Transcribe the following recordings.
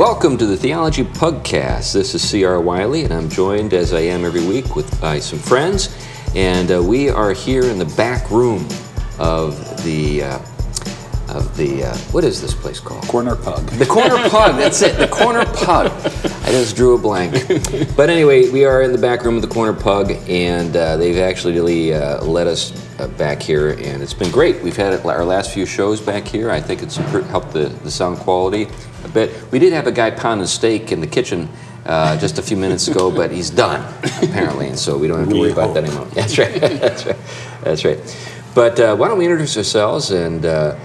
Welcome to the Theology Pugcast. This is C.R. Wiley, and I'm joined, as I am every week, with by some friends. And uh, we are here in the back room of the uh, of the uh, what is this place called? Corner Pug. The Corner Pug. That's it. The Corner Pug. I just drew a blank. But anyway, we are in the back room of the Corner Pug, and uh, they've actually really uh, let us uh, back here, and it's been great. We've had our last few shows back here. I think it's helped the, the sound quality a bit. We did have a guy pounding steak in the kitchen. Uh, just a few minutes ago, but he's done apparently, and so we don't have to We worry about that anymore. That's right. That's right. That's right. But uh, why don't we introduce ourselves? And uh,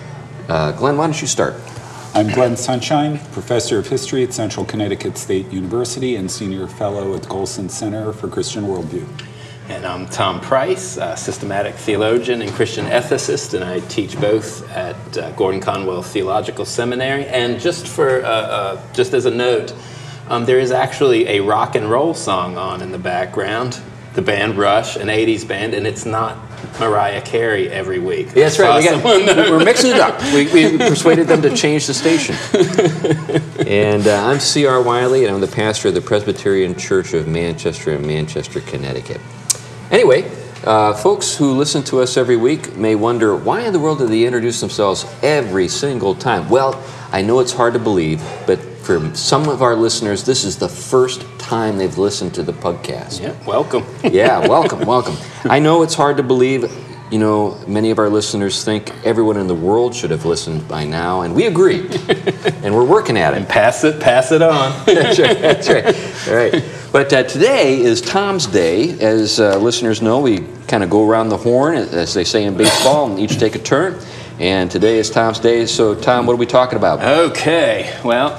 uh, Glenn, why don't you start? I'm Glenn Sunshine, professor of history at Central Connecticut State University and senior fellow at the Colson Center for Christian Worldview. And I'm Tom Price, a systematic theologian and Christian ethicist, and I teach both at uh, Gordon Conwell Theological Seminary. And just for uh, uh, just as a note, um, there is actually a rock and roll song on in the background. The band Rush, an '80s band, and it's not Mariah Carey every week. That's right. We got, we're mixing it up. We, we persuaded them to change the station. And uh, I'm C.R. Wiley, and I'm the pastor of the Presbyterian Church of Manchester in Manchester, Connecticut. Anyway, uh, folks who listen to us every week may wonder why in the world do they introduce themselves every single time? Well, I know it's hard to believe, but for some of our listeners, this is the first time they've listened to the podcast. Yeah, welcome. Yeah, welcome, welcome. I know it's hard to believe. You know, many of our listeners think everyone in the world should have listened by now, and we agree. and we're working at it. And Pass it, pass it on. That's right, that's right. All right. But uh, today is Tom's Day. As uh, listeners know, we kind of go around the horn, as they say in baseball, and each take a turn. And today is Tom's Day. So, Tom, what are we talking about? Okay, well,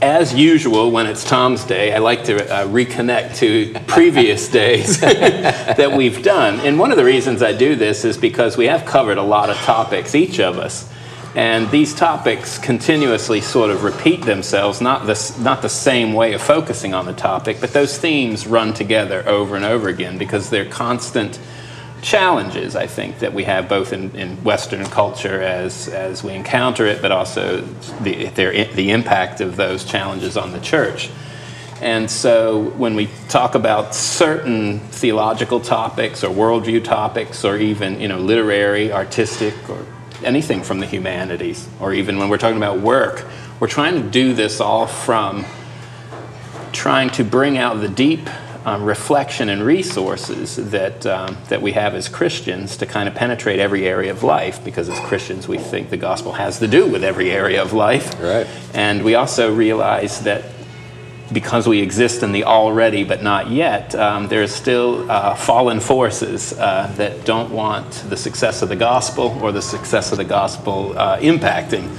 as usual, when it's Tom's Day, I like to uh, reconnect to previous days that we've done. And one of the reasons I do this is because we have covered a lot of topics, each of us. And these topics continuously sort of repeat themselves, not the, not the same way of focusing on the topic, but those themes run together over and over again because they're constant challenges, I think, that we have both in, in Western culture as, as we encounter it, but also the, the impact of those challenges on the church. And so when we talk about certain theological topics or worldview topics or even you know, literary, artistic, or anything from the humanities, or even when we're talking about work, we're trying to do this all from trying to bring out the deep um, reflection and resources that, um, that we have as Christians to kind of penetrate every area of life, because as Christians we think the gospel has to do with every area of life. Right. And we also realize that because we exist in the already but not yet, um, there's still uh, fallen forces uh, that don't want the success of the gospel or the success of the gospel uh, impacting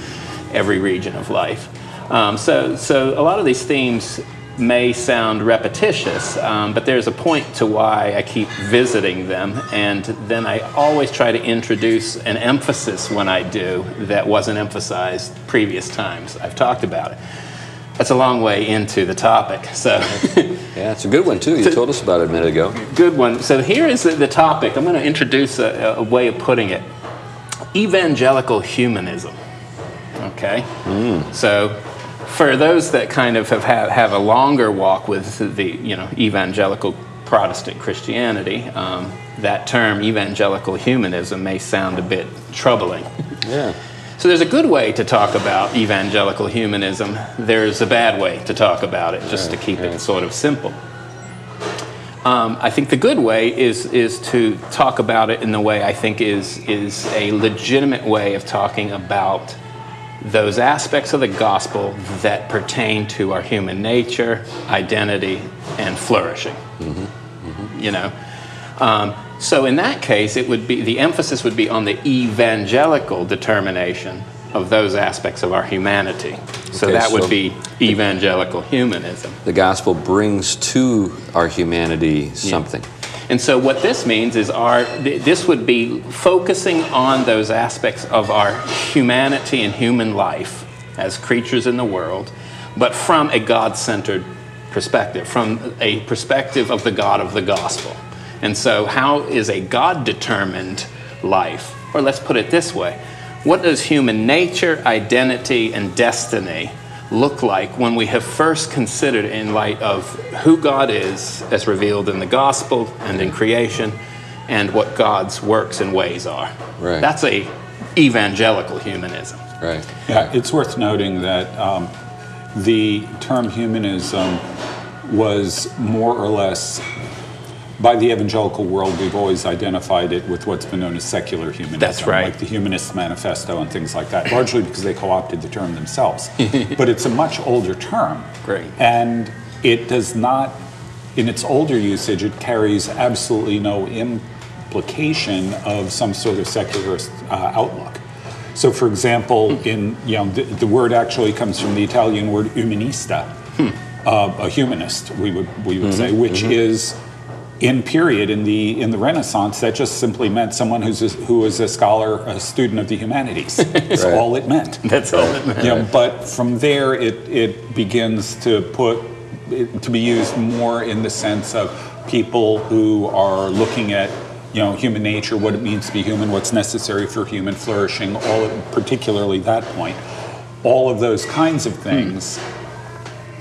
every region of life. Um, so, so a lot of these themes may sound repetitious, um, but there's a point to why I keep visiting them, and then I always try to introduce an emphasis when I do that wasn't emphasized previous times I've talked about it. That's a long way into the topic, so Yeah, it's a good one, too. You told us about it a minute ago. good one. So here is the, the topic. I'm going to introduce a, a way of putting it evangelical humanism. Okay? So for those that kind of have, have, have a longer walk with the you know evangelical Protestant Christianity, um, that term evangelical humanism may sound a bit troubling. Yeah. So there's a good way to talk about evangelical humanism. There's a bad way to talk about it, just to keep it sort of simple. Um, I think the good way is is to talk about it in the way I think is is a legitimate way of talking about those aspects of the gospel that pertain to our human nature, identity, and flourishing. You know, um, so in that case, it would be the emphasis would be on the evangelical determination of those aspects of our humanity. So Okay, that would so- be evangelical humanism. The gospel brings to our humanity something. And so what this means is our this would be focusing on those aspects of our humanity and human life as creatures in the world, but from a God-centered perspective, from a perspective of the God of the gospel. And so how is a God-determined life? Or let's put it this way, what does human nature, identity, and destiny look like when we have first considered in light of who God is as revealed in the gospel and in creation and what God's works and ways are. Right. That's a evangelical humanism. Right. Yeah, it's worth noting that um, the term humanism was more or less, by the evangelical world, we've always identified it with what's been known as secular humanism. That's right. Like the Humanist Manifesto and things like that, largely because they co opted the term themselves. but it's a much older term. Great. And it does not, in its older usage, it carries absolutely no implication of some sort of secularist uh, outlook. So, for example, in you know, the, the word actually comes from the Italian word humanista, uh, a humanist, we would we would say, which is in period in the in the Renaissance that just simply meant someone who's a, who was a scholar, a student of the humanities. That's Right. all it meant. That's all it meant. You know, but from there, it, it begins to put it, to be used more in the sense of people who are looking at you know human nature, what it means to be human, what's necessary for human flourishing, all particularly that point, all of those kinds of things.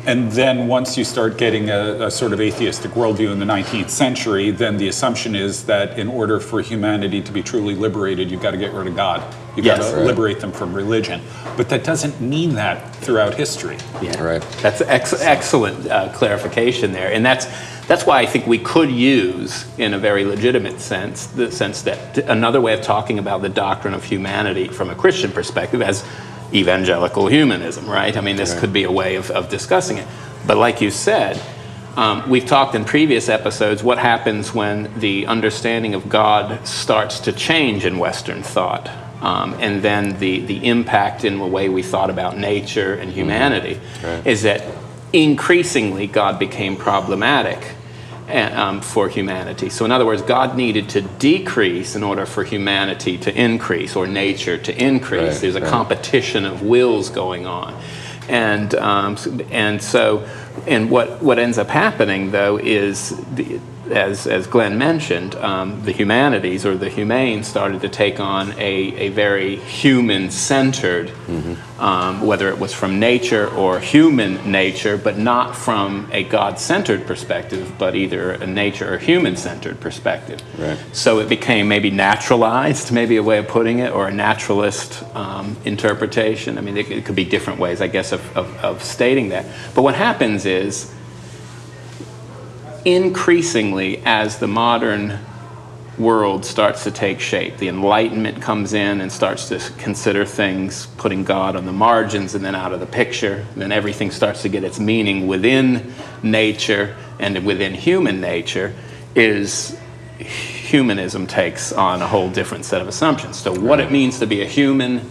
And then once you start getting a, a sort of atheistic worldview in the 19th century, then the assumption is that in order for humanity to be truly liberated, you've got to get rid of God. You've Yes. got to Right. liberate them from religion. But that doesn't mean that throughout history. Yeah. Right. That's ex- excellent uh, clarification there, and that's that's why I think we could use, in a very legitimate sense, the sense that another way of talking about the doctrine of humanity from a Christian perspective as evangelical humanism, right? I mean, this could be a way of, of discussing it. But like you said, um, we've talked in previous episodes what happens when the understanding of God starts to change in Western thought. Um, and then the, the impact in the way we thought about nature and humanity is that increasingly God became problematic um, for humanity. So, in other words, God needed to decrease in order for humanity to increase or nature to increase. Right, There's a right. competition of wills going on. And, um, and so, and what, what ends up happening though is, the, as, as Glenn mentioned, um, the humanities or the humane started to take on a, a very human centered, um, whether it was from nature or human nature, but not from a God centered perspective, but either a nature or human centered perspective. Right. So it became maybe naturalized, maybe a way of putting it, or a naturalist um, interpretation. I mean, it, it could be different ways, I guess, of, of, of stating that. But what happens is, increasingly, as the modern world starts to take shape, the Enlightenment comes in and starts to consider things, putting God on the margins and then out of the picture. And Then everything starts to get its meaning within nature and within human nature. Is humanism takes on a whole different set of assumptions. So, what it means to be a human,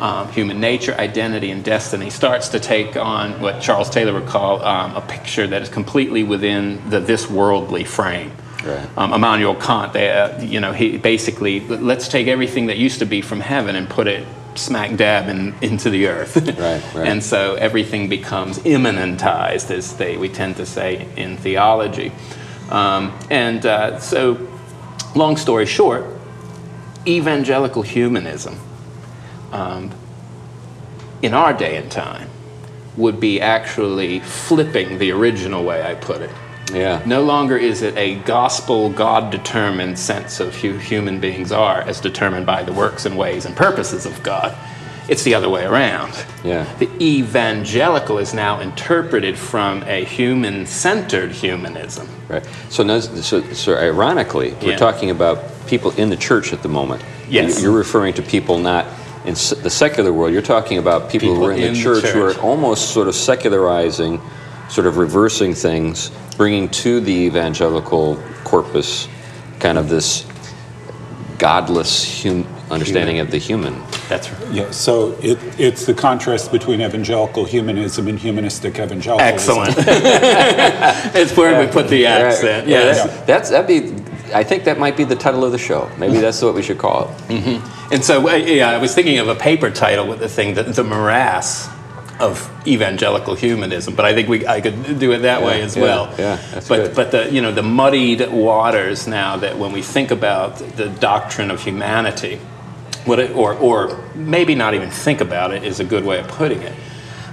um, human nature, identity, and destiny starts to take on what Charles Taylor would call um, a picture that is completely within the this worldly frame. Right. Um, Immanuel Kant, they, uh, you know, he basically let's take everything that used to be from heaven and put it smack dab in, into the earth. Right, right. and so everything becomes immanentized, as they we tend to say in theology. Um, and uh, so, long story short, evangelical humanism um, in our day and time would be actually flipping the original way I put it. Yeah. No longer is it a gospel, God determined sense of who human beings are as determined by the works and ways and purposes of God. It's the other way around. Yeah. The evangelical is now interpreted from a human centered humanism. Right. So, now, so, so ironically, we're talking about people in the church at the moment. Yes. You're referring to people not in the secular world. You're talking about people, who are in, in the the church, who are almost sort of secularizing, sort of reversing things, bringing to the evangelical corpus kind of this godless hum- understanding of the human. That's right. Yeah, so it, it's the contrast between evangelical humanism and humanistic evangelicalism. Excellent. it's where we put the accent. Yeah, yes. that's, that's that'd be. I think that might be the title of the show. Maybe that's what we should call it. And so, uh, yeah, I was thinking of a paper title with the thing, the, the morass of evangelical humanism, but I think we, I could do it that way as yeah, well. yeah, that's but good. but the you know the muddied waters now that when we think about the doctrine of humanity, what it, or or maybe not even think about it is a good way of putting it.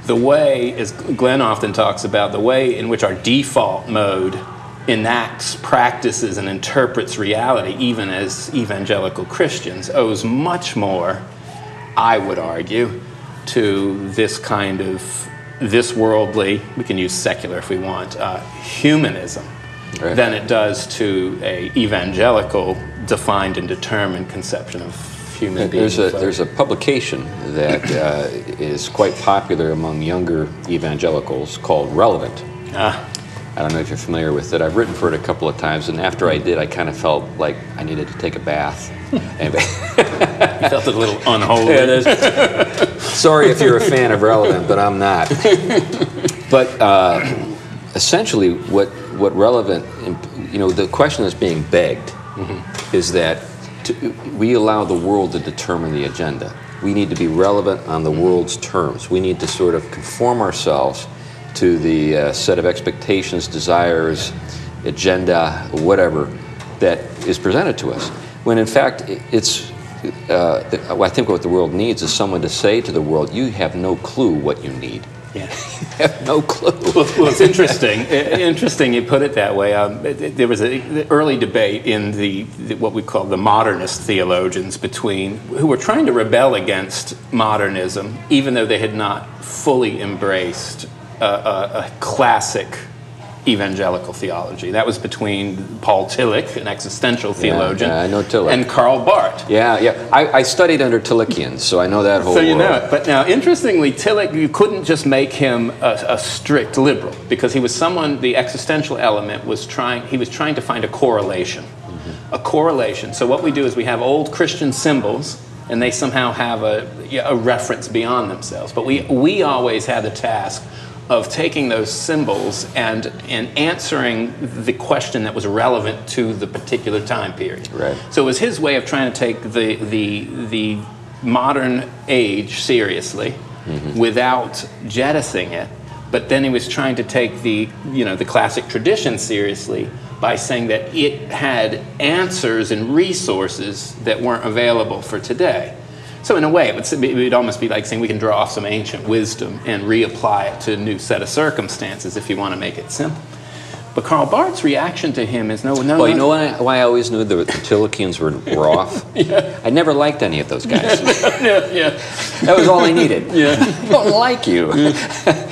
the way, as Glenn often talks about, the way in which our default mode enacts practices and interprets reality, even as evangelical Christians, owes much more, I would argue, to this kind of this worldly, we can use secular if we want, uh, humanism right. than it does to a evangelical defined and determined conception of human beings. there's A, there's a publication that uh, is quite popular among younger evangelicals called Relevant. Ah. I don't know if you're familiar with it. I've written for it a couple of times, and after I did, I kind of felt like I needed to take a bath. you felt a little unholy. Sorry if you're a fan of Relevant, but I'm not. but uh, essentially, what what Relevant, you know, the question that's being begged mm-hmm. is that to, we allow the world to determine the agenda. We need to be relevant on the mm-hmm. world's terms. We need to sort of conform ourselves to the uh, set of expectations, desires, agenda, whatever that is presented to us. When in fact, it's, uh, I think what the world needs is someone to say to the world, you have no clue what you need. Yeah. have no clue. Well, well it's interesting. interesting you put it that way. Um, there was an early debate in the, the, what we call the modernist theologians between who were trying to rebel against modernism, even though they had not fully embraced a, a, a classic evangelical theology. That was between Paul Tillich, an existential theologian, yeah, yeah, I know Tillich. and Karl Barth. Yeah, yeah. I, I, studied under Tillichians, so I know that whole. So you know it. But now, interestingly, Tillich, you couldn't just make him a, a, strict liberal because he was someone. The existential element was trying. He was trying to find a correlation. Mm-hmm. A correlation. So what we do is we have old Christian symbols. And they somehow have a, a reference beyond themselves. But we, we always had the task of taking those symbols and, and answering the question that was relevant to the particular time period. Right. So it was his way of trying to take the, the, the modern age seriously mm-hmm. without jettisoning it. But then he was trying to take the, you know, the classic tradition seriously by saying that it had answers and resources that weren't available for today. So in a way, it would, it would almost be like saying we can draw off some ancient wisdom and reapply it to a new set of circumstances if you want to make it simple. But Karl Barth's reaction to him is no, no. Well, you know why, why I always knew the, the Tillichians were, were off? yeah. I never liked any of those guys. yeah, yeah. That was all I needed. Yeah. I don't like you.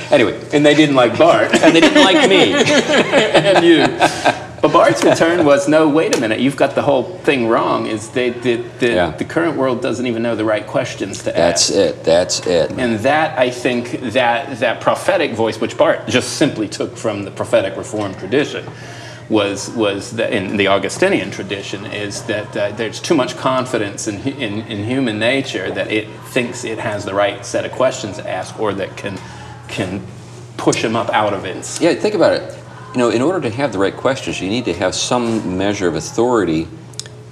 anyway. And they didn't like Barth. and they didn't like me. and you. But Barth's return was no, wait a minute, you've got the whole thing wrong. Is they, the, the, yeah. the current world doesn't even know the right questions to that's ask. That's it, that's it. And that, I think, that, that prophetic voice, which Barth just simply took from the prophetic reform tradition, was, was the, in the Augustinian tradition, is that uh, there's too much confidence in, in, in human nature that it thinks it has the right set of questions to ask or that can, can push him up out of it. Yeah, think about it you know, in order to have the right questions, you need to have some measure of authority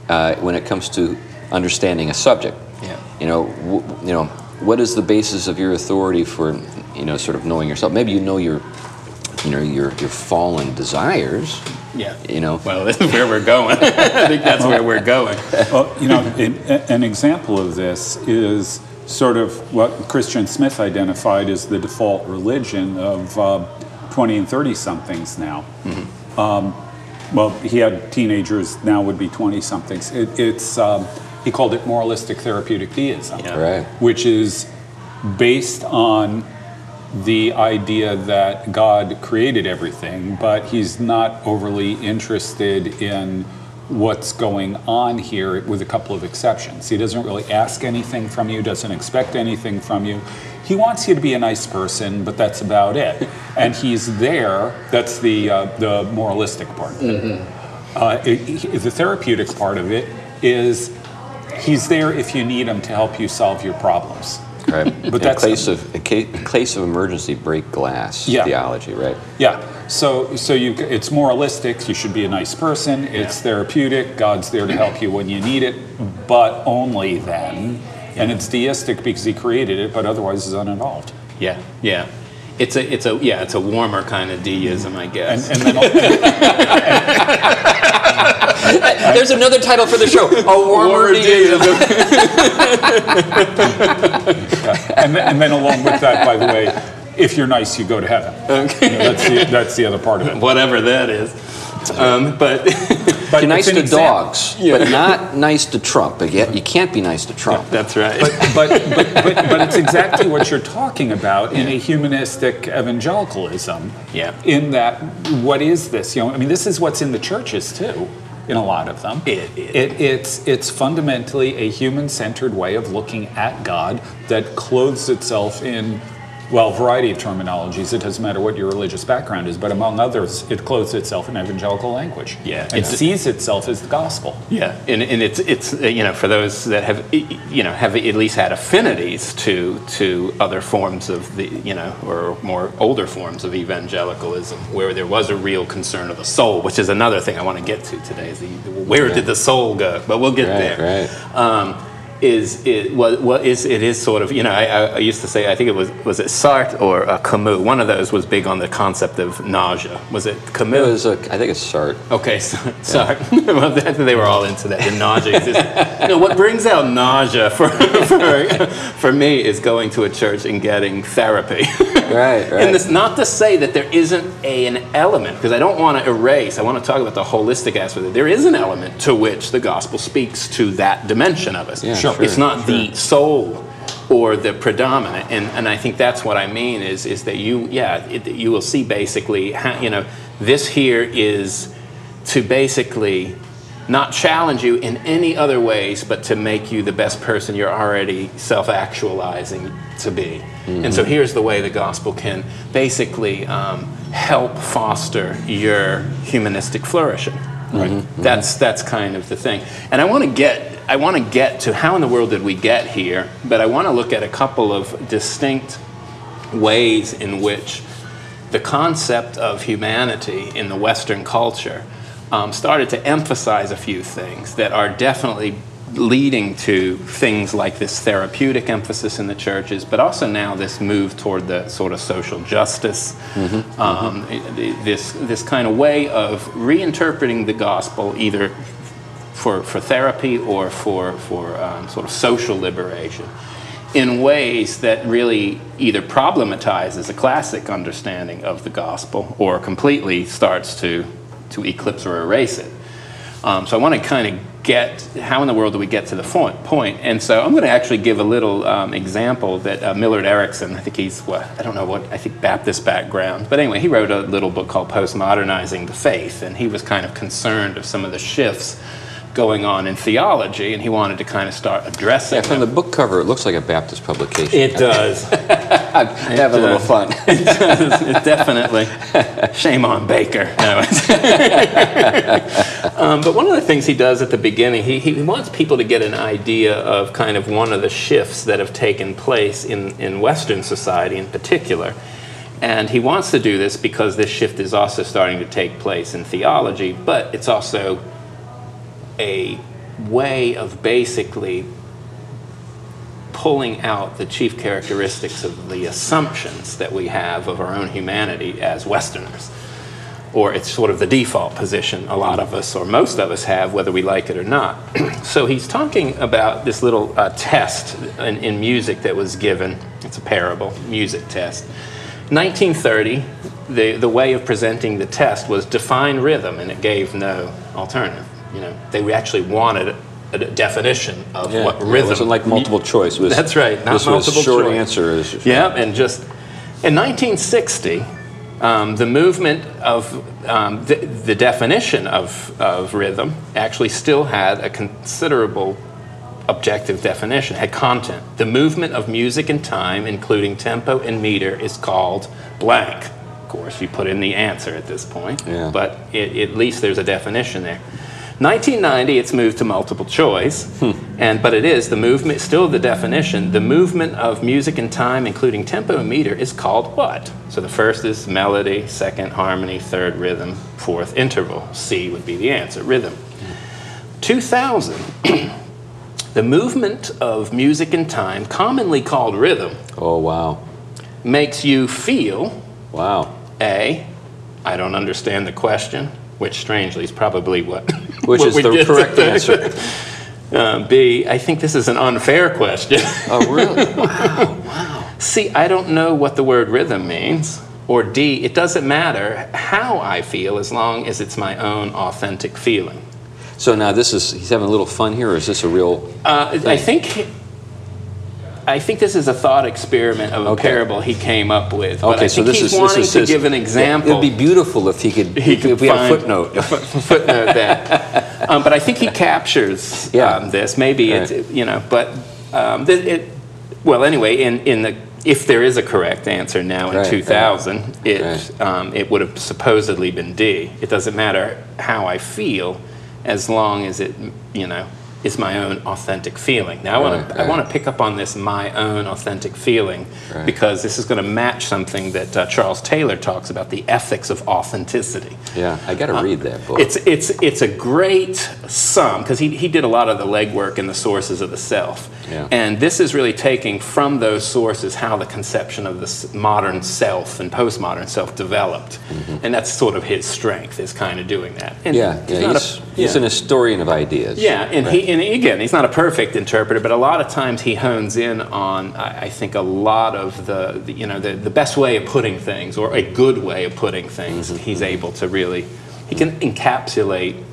uh, when it comes to understanding a subject. Yeah. You know, w- you know, what is the basis of your authority for, you know, sort of knowing yourself? Maybe you know your, you know, your your fallen desires. Yeah. You know. Well, this is where we're going. I think that's where we're going. Well, you know, it, an example of this is sort of what Christian Smith identified as the default religion of. Uh, 20 and 30 somethings now. Mm-hmm. Um, well, he had teenagers, now would be 20 somethings. It, it's, um, he called it moralistic therapeutic deism, yeah. right. which is based on the idea that God created everything, but he's not overly interested in what's going on here with a couple of exceptions. He doesn't really ask anything from you, doesn't expect anything from you. He wants you to be a nice person, but that's about it. And he's there. That's the uh, the moralistic part. Mm-hmm. Uh, it, it, the therapeutic part of it is he's there if you need him to help you solve your problems. Right. But in that's case of a case of emergency, break glass yeah. theology, right? Yeah. So so you it's moralistic. You should be a nice person. It's therapeutic. God's there to help you when you need it, but only then and it's deistic because he created it, but otherwise is uninvolved. Yeah, yeah. It's a, it's a, yeah, it's a warmer kind of deism, I guess. And, and then, There's another title for the show: A warmer, warmer deism. yeah. and, then, and then along with that, by the way, if you're nice, you go to heaven. Okay. that's, the, that's the other part of it. Whatever that is. Um, but But You're nice to example. dogs, but not nice to Trump. But yet you can't be nice to Trump. that's right. But, but, but, but, but it's exactly what you're talking about in a humanistic evangelicalism. Yeah. In that, what is this? You know, I mean, this is what's in the churches too. In a lot of them, It- it- it it's it's fundamentally a human-centered way of looking at God that clothes itself in, well, variety of terminologies. It doesn't matter what your religious background is, but among others, it clothes itself in evangelical language. Yeah. It's- sees itself as the gospel. Yeah, and, and it's it's uh, you know for those that have you know have at least had affinities to to other forms of the you know or more older forms of evangelicalism where there was a real concern of the soul, which is another thing I want to get to today. Is the, where did the soul go? But we'll get Right, there. right. Um, is it what, what is it is sort of you know I, I I used to say I think it was was it Sartre or uh, Camus one of those was big on the concept of nausea was it Camus It was a, I think it's Sartre. Okay, so, sorry. well, they were all into that. The nausea. Exists. you know, what brings out nausea for, for, for me is going to a church and getting therapy. Right, right. And this, not to say that there isn't a, an element, because I don't want to erase, I want to talk about the holistic aspect. of it. There is an element to which the gospel speaks to that dimension of us. Yeah, Sure. It's not the soul or the predominant and, and i think that's what i mean is, is that you yeah it, you will see basically how, you know this here is to basically not challenge you in any other ways but to make you the best person you're already self-actualizing to be. And so here's the way the gospel can basically um, help foster your humanistic flourishing. Right. That's that's kind of the thing. And i want to get i want to get to how in the world did we get here but i want to look at a couple of distinct ways in which the concept of humanity in the Western culture um, started to emphasize a few things that are definitely leading to things like this therapeutic emphasis in the churches, but also now this move toward the sort of social justice, um, this this kind of way of reinterpreting the gospel either for, for therapy or for, for um, sort of social liberation in ways that really either problematizes a classic understanding of the gospel or completely starts to, to eclipse or erase it. Um, so I want to kind of get how in the world do we get to the fo- point? And so I'm going to actually give a little um, example that uh, Millard Erickson, I think he's what I don't know what I think Baptist background, but anyway, he wrote a little book called Postmodernizing the Faith, and he was kind of concerned of some of the shifts going on in theology, and he wanted to kind of start addressing. Yeah, from them. the book cover, it looks like a Baptist publication. It does. Have a little fun. it does. It definitely. Shame on Baker. No. um, but one of the things he does at the beginning, he, he wants people to get an idea of kind of one of the shifts that have taken place in, in Western society in particular. And he wants to do this because this shift is also starting to take place in theology, but it's also a way of basically pulling out the chief characteristics of the assumptions that we have of our own humanity as Westerners. Or it's sort of the default position a lot of us, or most of us, have, whether we like it or not. so he's talking about this little uh, test in, in music that was given. It's a parable, music test. 1930, the, the way of presenting the test was define rhythm, and it gave no alternative. You know, they actually wanted a, definition of Yeah, what yeah, rhythm. It wasn't like multiple choice. Was, That's right, not this multiple was short choice. answer. Is, Yeah, and just in 1960, um, the movement of um, the, the definition of, of rhythm actually still had a considerable objective definition, had content. The movement of music and time, including tempo and meter, is called blank. Of course, you put in the answer at this point, Yeah. but it, at least there's a definition there. 1990, it's moved to multiple choice, hmm. and but it is the movement, still the definition. The movement of music and time, including tempo and meter, is called what? So the first is melody, second harmony, third rhythm, fourth interval. C would be the answer, rhythm. 2000, the movement of music and time, commonly called rhythm, Oh, wow. makes you feel Wow. A, I don't understand the question, which strangely is probably what. Which what is the correct today. answer. Uh, B, I think this is an unfair question. Oh, really? wow. Wow. C, I don't know what the word rhythm means. Or D, it doesn't matter how I feel as long as it's my own authentic feeling. So now this is he's having a little fun here, or is this a real? Uh, I think. I think this is a thought experiment of a Okay. parable he came up with. But Okay, so this is wanting this is to his- give an example. It'd be beautiful if he could. he could if we had a footnote. footnote that. Um, but I think he captures Yeah. um, this. Maybe Right. it's you know, but um, th- it. Well, anyway, in in the if there is a correct answer now in Right, 2000, it Right. um, it would have supposedly been D. It doesn't matter how I feel, as long as it you know is my own authentic feeling. Now I want Right, to right. I want to pick up on this my own authentic feeling Right. because this is going to match something that uh, Charles Taylor talks about the ethics of authenticity. Yeah, I got to read that book. It's it's it's a great sum because he, he did a lot of the legwork in the sources of the self, Yeah. and this is really taking from those sources how the conception of the modern self and postmodern self developed, and that's sort of his strength is kind of doing that. And yeah, he's yeah, not a- he's, he's yeah. an historian of ideas. Yeah, and he and again, he's not a perfect interpreter, but a lot of times he hones in on, I, I think, a lot of the, the you know the, the best way of putting things or a good way of putting things. Mm-hmm. He's able to really he can encapsulate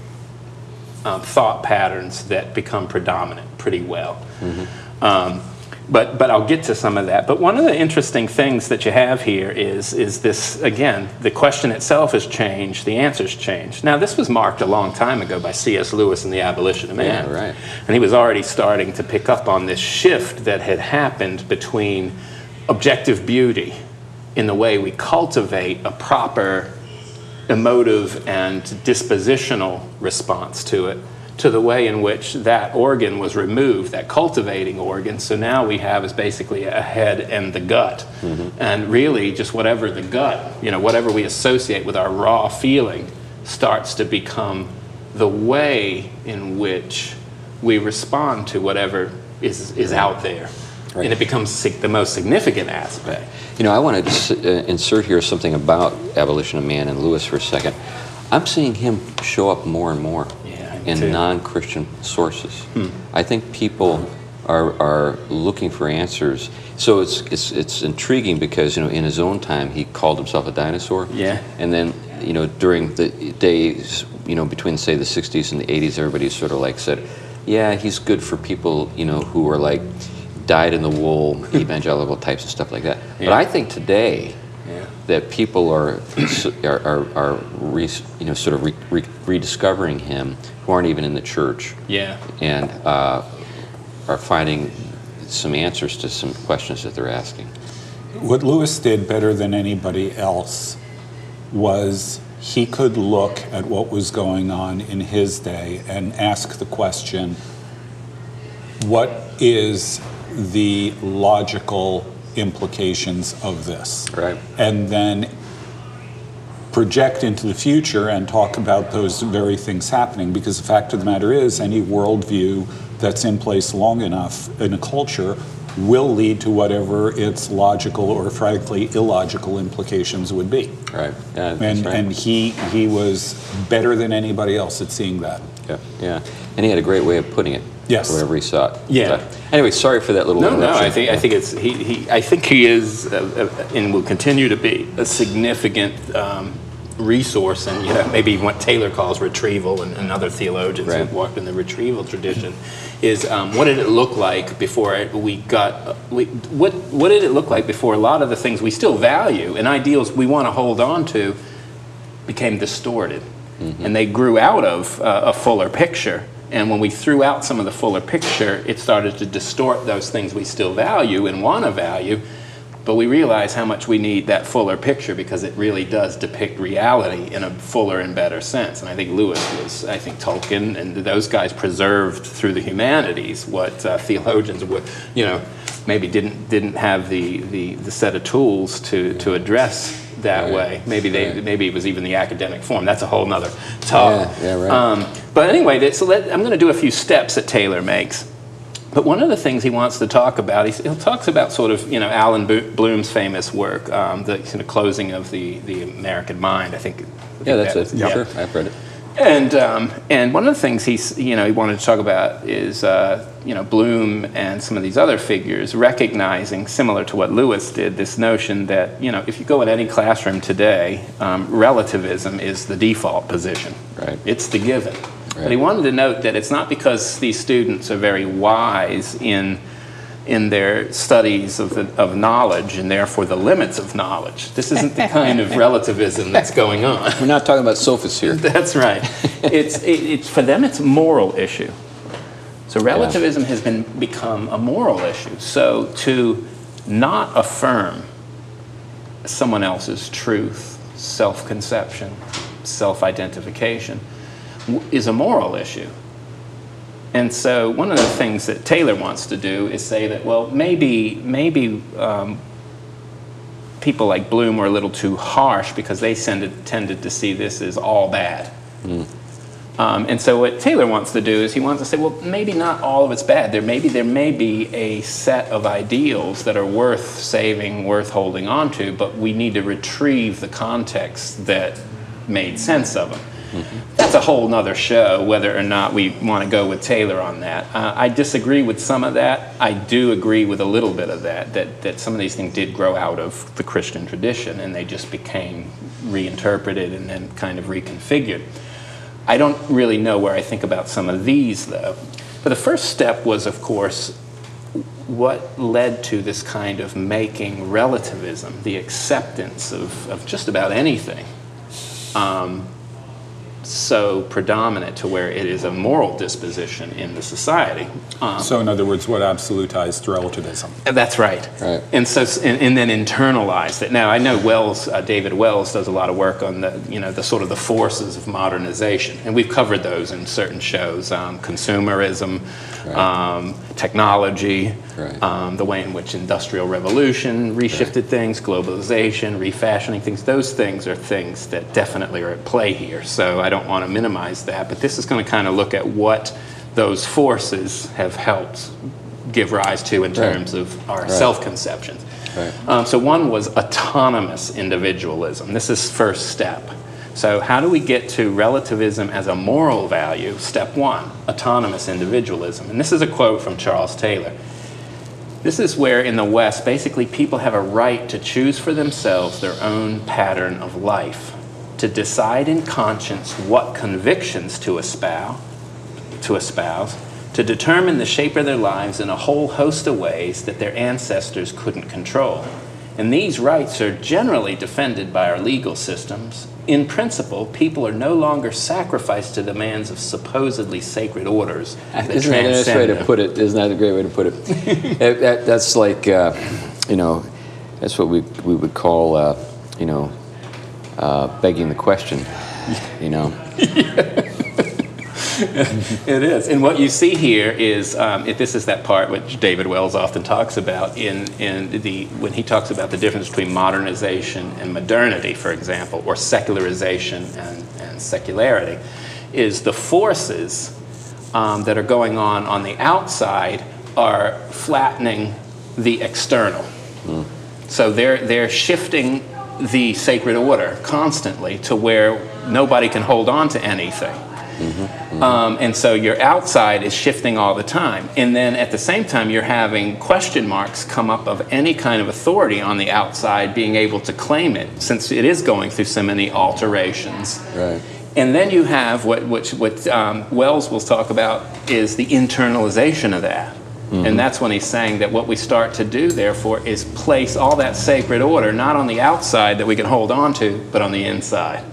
um, thought patterns that become predominant pretty well. Mm-hmm. Um, but, but I'll get to some of that. But one of the interesting things that you have here is, is this again, the question itself has changed, the answer's changed. Now, this was marked a long time ago by C.S. Lewis and the Abolition of Man. Yeah, right. And he was already starting to pick up on this shift that had happened between objective beauty in the way we cultivate a proper emotive and dispositional response to it to the way in which that organ was removed, that cultivating organ. So now we have is basically a head and the gut. And really, just whatever the gut, you know, whatever we associate with our raw feeling starts to become the way in which we respond to whatever is, is out there. Right. And it becomes sig- the most significant aspect. You know, I want to s- uh, insert here something about Abolition of Man and Lewis for a second. I'm seeing him show up more and more Yeah. Hmm. non-Christian sources. I think people are, are looking for answers. So it's, it's it's intriguing because you know in his own time he called himself a dinosaur. Yeah. And then you know during the days you know between say the 60s and the 80s, everybody sort of like said, yeah, he's good for people you know who are like dyed in the wool evangelical types and stuff like that. But I think today Yeah. That people are are, are, are re, you know sort of re, re, rediscovering him who aren't even in the church Yeah. and uh, are finding some answers to some questions that they're asking. What Lewis did better than anybody else was he could look at what was going on in his day and ask the question what is the logical implications of this? Right. And then project into the future and talk about those very things happening because the fact of the matter is any worldview that's in place long enough in a culture will lead to whatever its logical or frankly illogical implications would be Right. Yeah, and right. and he he was better than anybody else at seeing that yeah, yeah. And he had a great way of putting it. Yes. Wherever he saw it. Yeah. So, anyway, sorry for that little No, no. I think I think it's he. he I think he is uh, uh, and will continue to be a significant um, resource, and you know maybe what Taylor calls retrieval, and, and other theologians Right. who've walked in the retrieval tradition. Is um, what did it look like before we got uh, we, what what did it look like before a lot of the things we still value and ideals we want to hold on to became distorted. And they grew out of uh, a fuller picture. And when we threw out some of the fuller picture, it started to distort those things we still value and want to value. But we realize how much we need that fuller picture because it really does depict reality in a fuller and better sense. And I think Lewis was, I think Tolkien and those guys preserved through the humanities what uh, theologians would, you know, maybe didn't didn't have the, the, the set of tools to, to address that Right. way. Maybe they Right. maybe it was even the academic form. That's a whole nother talk. Yeah, yeah, right. Um, but anyway, so let, I'm going to do a few steps that Taylor makes. But one of the things he wants to talk about, he, he talks about sort of, you know, Allan Bloom's famous work, um, the kind of closing of the, the American mind. I think. I think Yeah, that's that- it. yeah. Sure, I've read it. And um, and one of the things he's you know he wanted to talk about is uh, you know Bloom and some of these other figures recognizing similar to what Lewis did this notion that you know if you go in any classroom today um, relativism is the default position. Right. it's the given. But he wanted to note that it's not because these students are very wise in in their studies of, the, of knowledge and therefore the limits of knowledge this isn't the kind of relativism that's going on We're not talking about sophists here. that's right. It's, it, it's for them. It's a moral issue. So relativism has been become a moral issue. So to not affirm someone else's truth, self-conception, self-identification is a moral issue. And so one of the things that Taylor wants to do is say that well maybe maybe um, people like Bloom were a little too harsh because they tended, tended to see this as all bad. Um, and so what Taylor wants to do is he wants to say, well, maybe not all of it's bad. There maybe there may be a set of ideals that are worth saving, worth holding on to, but we need to retrieve the context that made sense of them. That's a whole nother show, whether or not we want to go with Taylor on that. Uh, I disagree with some of that. I do agree with a little bit of that, that, that some of these things did grow out of the Christian tradition and they just became reinterpreted and then kind of reconfigured. I don't really know where I think about some of these, though. But the first step was, of course, what led to this kind of making relativism, the acceptance of, of just about anything, um, so predominant to where it is a moral disposition in the society. Um, So, in other words, what absolutized relativism? that's right. Right. And so, and, and then internalized it. Now, I know Wells, uh, David Wells, does a lot of work on the, you know, the sort of the forces of modernization, and we've covered those in certain shows: um, consumerism, um, technology, Right. um, the way in which industrial revolution reshifted things, globalization, refashioning things. Those things are things that definitely are at play here. So I don't want to minimize that, but this is going to kind of look at what those forces have helped give rise to in terms of our self-conceptions. Right. Um, so one was autonomous individualism. This is first step. So how do we get to relativism as a moral value? Step one, autonomous individualism. And this is a quote from Charles Taylor. This is where in the West, basically people have a right to choose for themselves their own pattern of life, to decide in conscience what convictions to espouse, to espouse, to determine the shape of their lives in a whole host of ways that their ancestors couldn't control. And these rights are generally defended by our legal systems. In principle, people are no longer sacrificed to demands of supposedly sacred orders. that Isn't that a nice way to put it? Isn't that a great way to put it? That- that- that's like, uh, you know, that's what we, we would call, uh, you know, uh, begging the question. You know, It is. And what you see here is um, if this is that part which David Wells often talks about in, in the, when he talks about the difference between modernization and modernity, for example, or secularization and, and secularity, is the forces um, that are going on on the outside are flattening the external. So they're, they're shifting the sacred order constantly to where nobody can hold on to anything. Um, and so your outside is shifting all the time. And then at the same time, you're having question marks come up of any kind of authority on the outside being able to claim it, since it is going through so many alterations. right? And then you have what, which, what um, Wells will talk about is the internalization of that. And that's when he's saying that what we start to do, therefore, is place all that sacred order not on the outside that we can hold on to, but on the inside,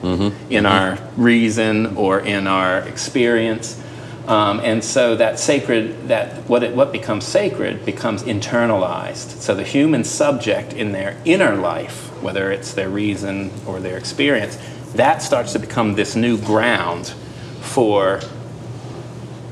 in our reason or in our experience. Um, and so that sacred, that what it, what becomes sacred becomes internalized. So the human subject in their inner life, whether it's their reason or their experience, that starts to become this new ground for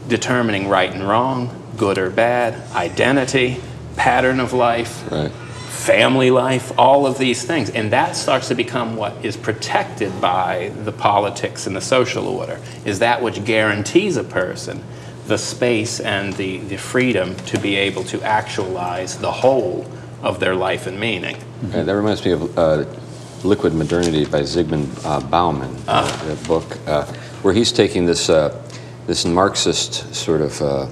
determining right and wrong, good or bad, identity, pattern of life, Right. family life, all of these things. And that starts to become what is protected by the politics and the social order, is that which guarantees a person the space and the, the freedom to be able to actualize the whole of their life and meaning. That reminds me of uh, Liquid Modernity by Zygmunt uh, Bauman, uh, a book uh, where he's taking this uh, this Marxist sort of uh,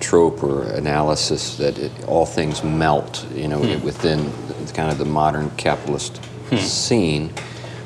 trope or analysis that it, all things melt, you know, within kind of the modern capitalist scene.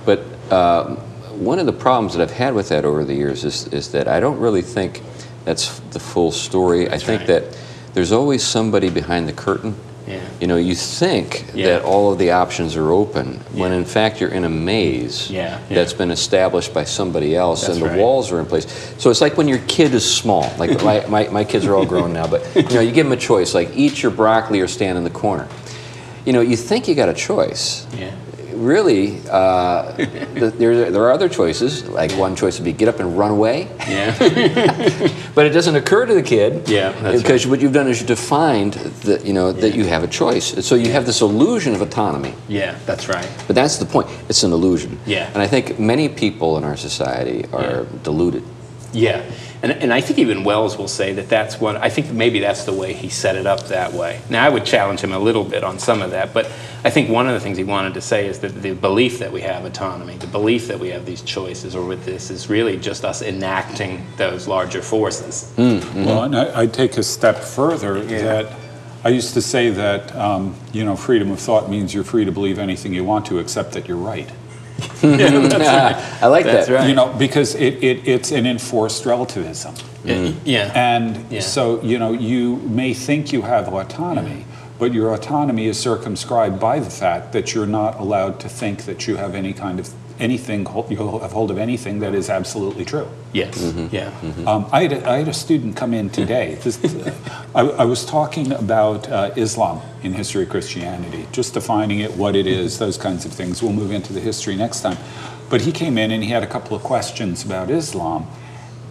But uh, one of the problems that I've had with that over the years is, is that I don't really think that's the full story. I think right. that there's always somebody behind the curtain. Yeah. You know, you think Yeah. that all of the options are open when Yeah. in fact you're in a maze that's been established by somebody else That's and the right. walls are in place. So it's like when your kid is small. Like my, my, my kids are all grown now, but you know, you give them a choice like eat your broccoli or stand in the corner. You know, you think you got a choice. Yeah. Really, uh, the, there, there are other choices. Like one choice would be get up and run away. Yeah. But it doesn't occur to the kid. Yeah, because what you've done is you defined that you know that you have a choice. So you have this illusion of autonomy. yeah, that's right. But that's the point. It's an illusion. Yeah. And I think many people in our society are Yeah. deluded. Yeah, and, and I think even Wells will say that that's what I think maybe that's the way he set it up that way. Now I would challenge him a little bit on some of that, but I think one of the things he wanted to say is that the belief that we have autonomy, the belief that we have these choices or with this is really just us enacting those larger forces. Well, and I, I'd take a step further that I used to say that, um, you know, freedom of thought means you're free to believe anything you want to, except that you're right. I like That's that. right. You know, because it, it, it's an enforced relativism. Yeah. Mm. And Yeah. so, you know, you may think you have autonomy, but your autonomy is circumscribed by the fact that you're not allowed to think that you have any kind of anything, you'll have hold of anything that is absolutely true. yes. Yeah. Um, I, had a, I had a student come in today. This, I, I was talking about uh, Islam in history of Christianity, just defining it, what it is, those kinds of things. We'll move into the history next time. But he came in and he had a couple of questions about Islam,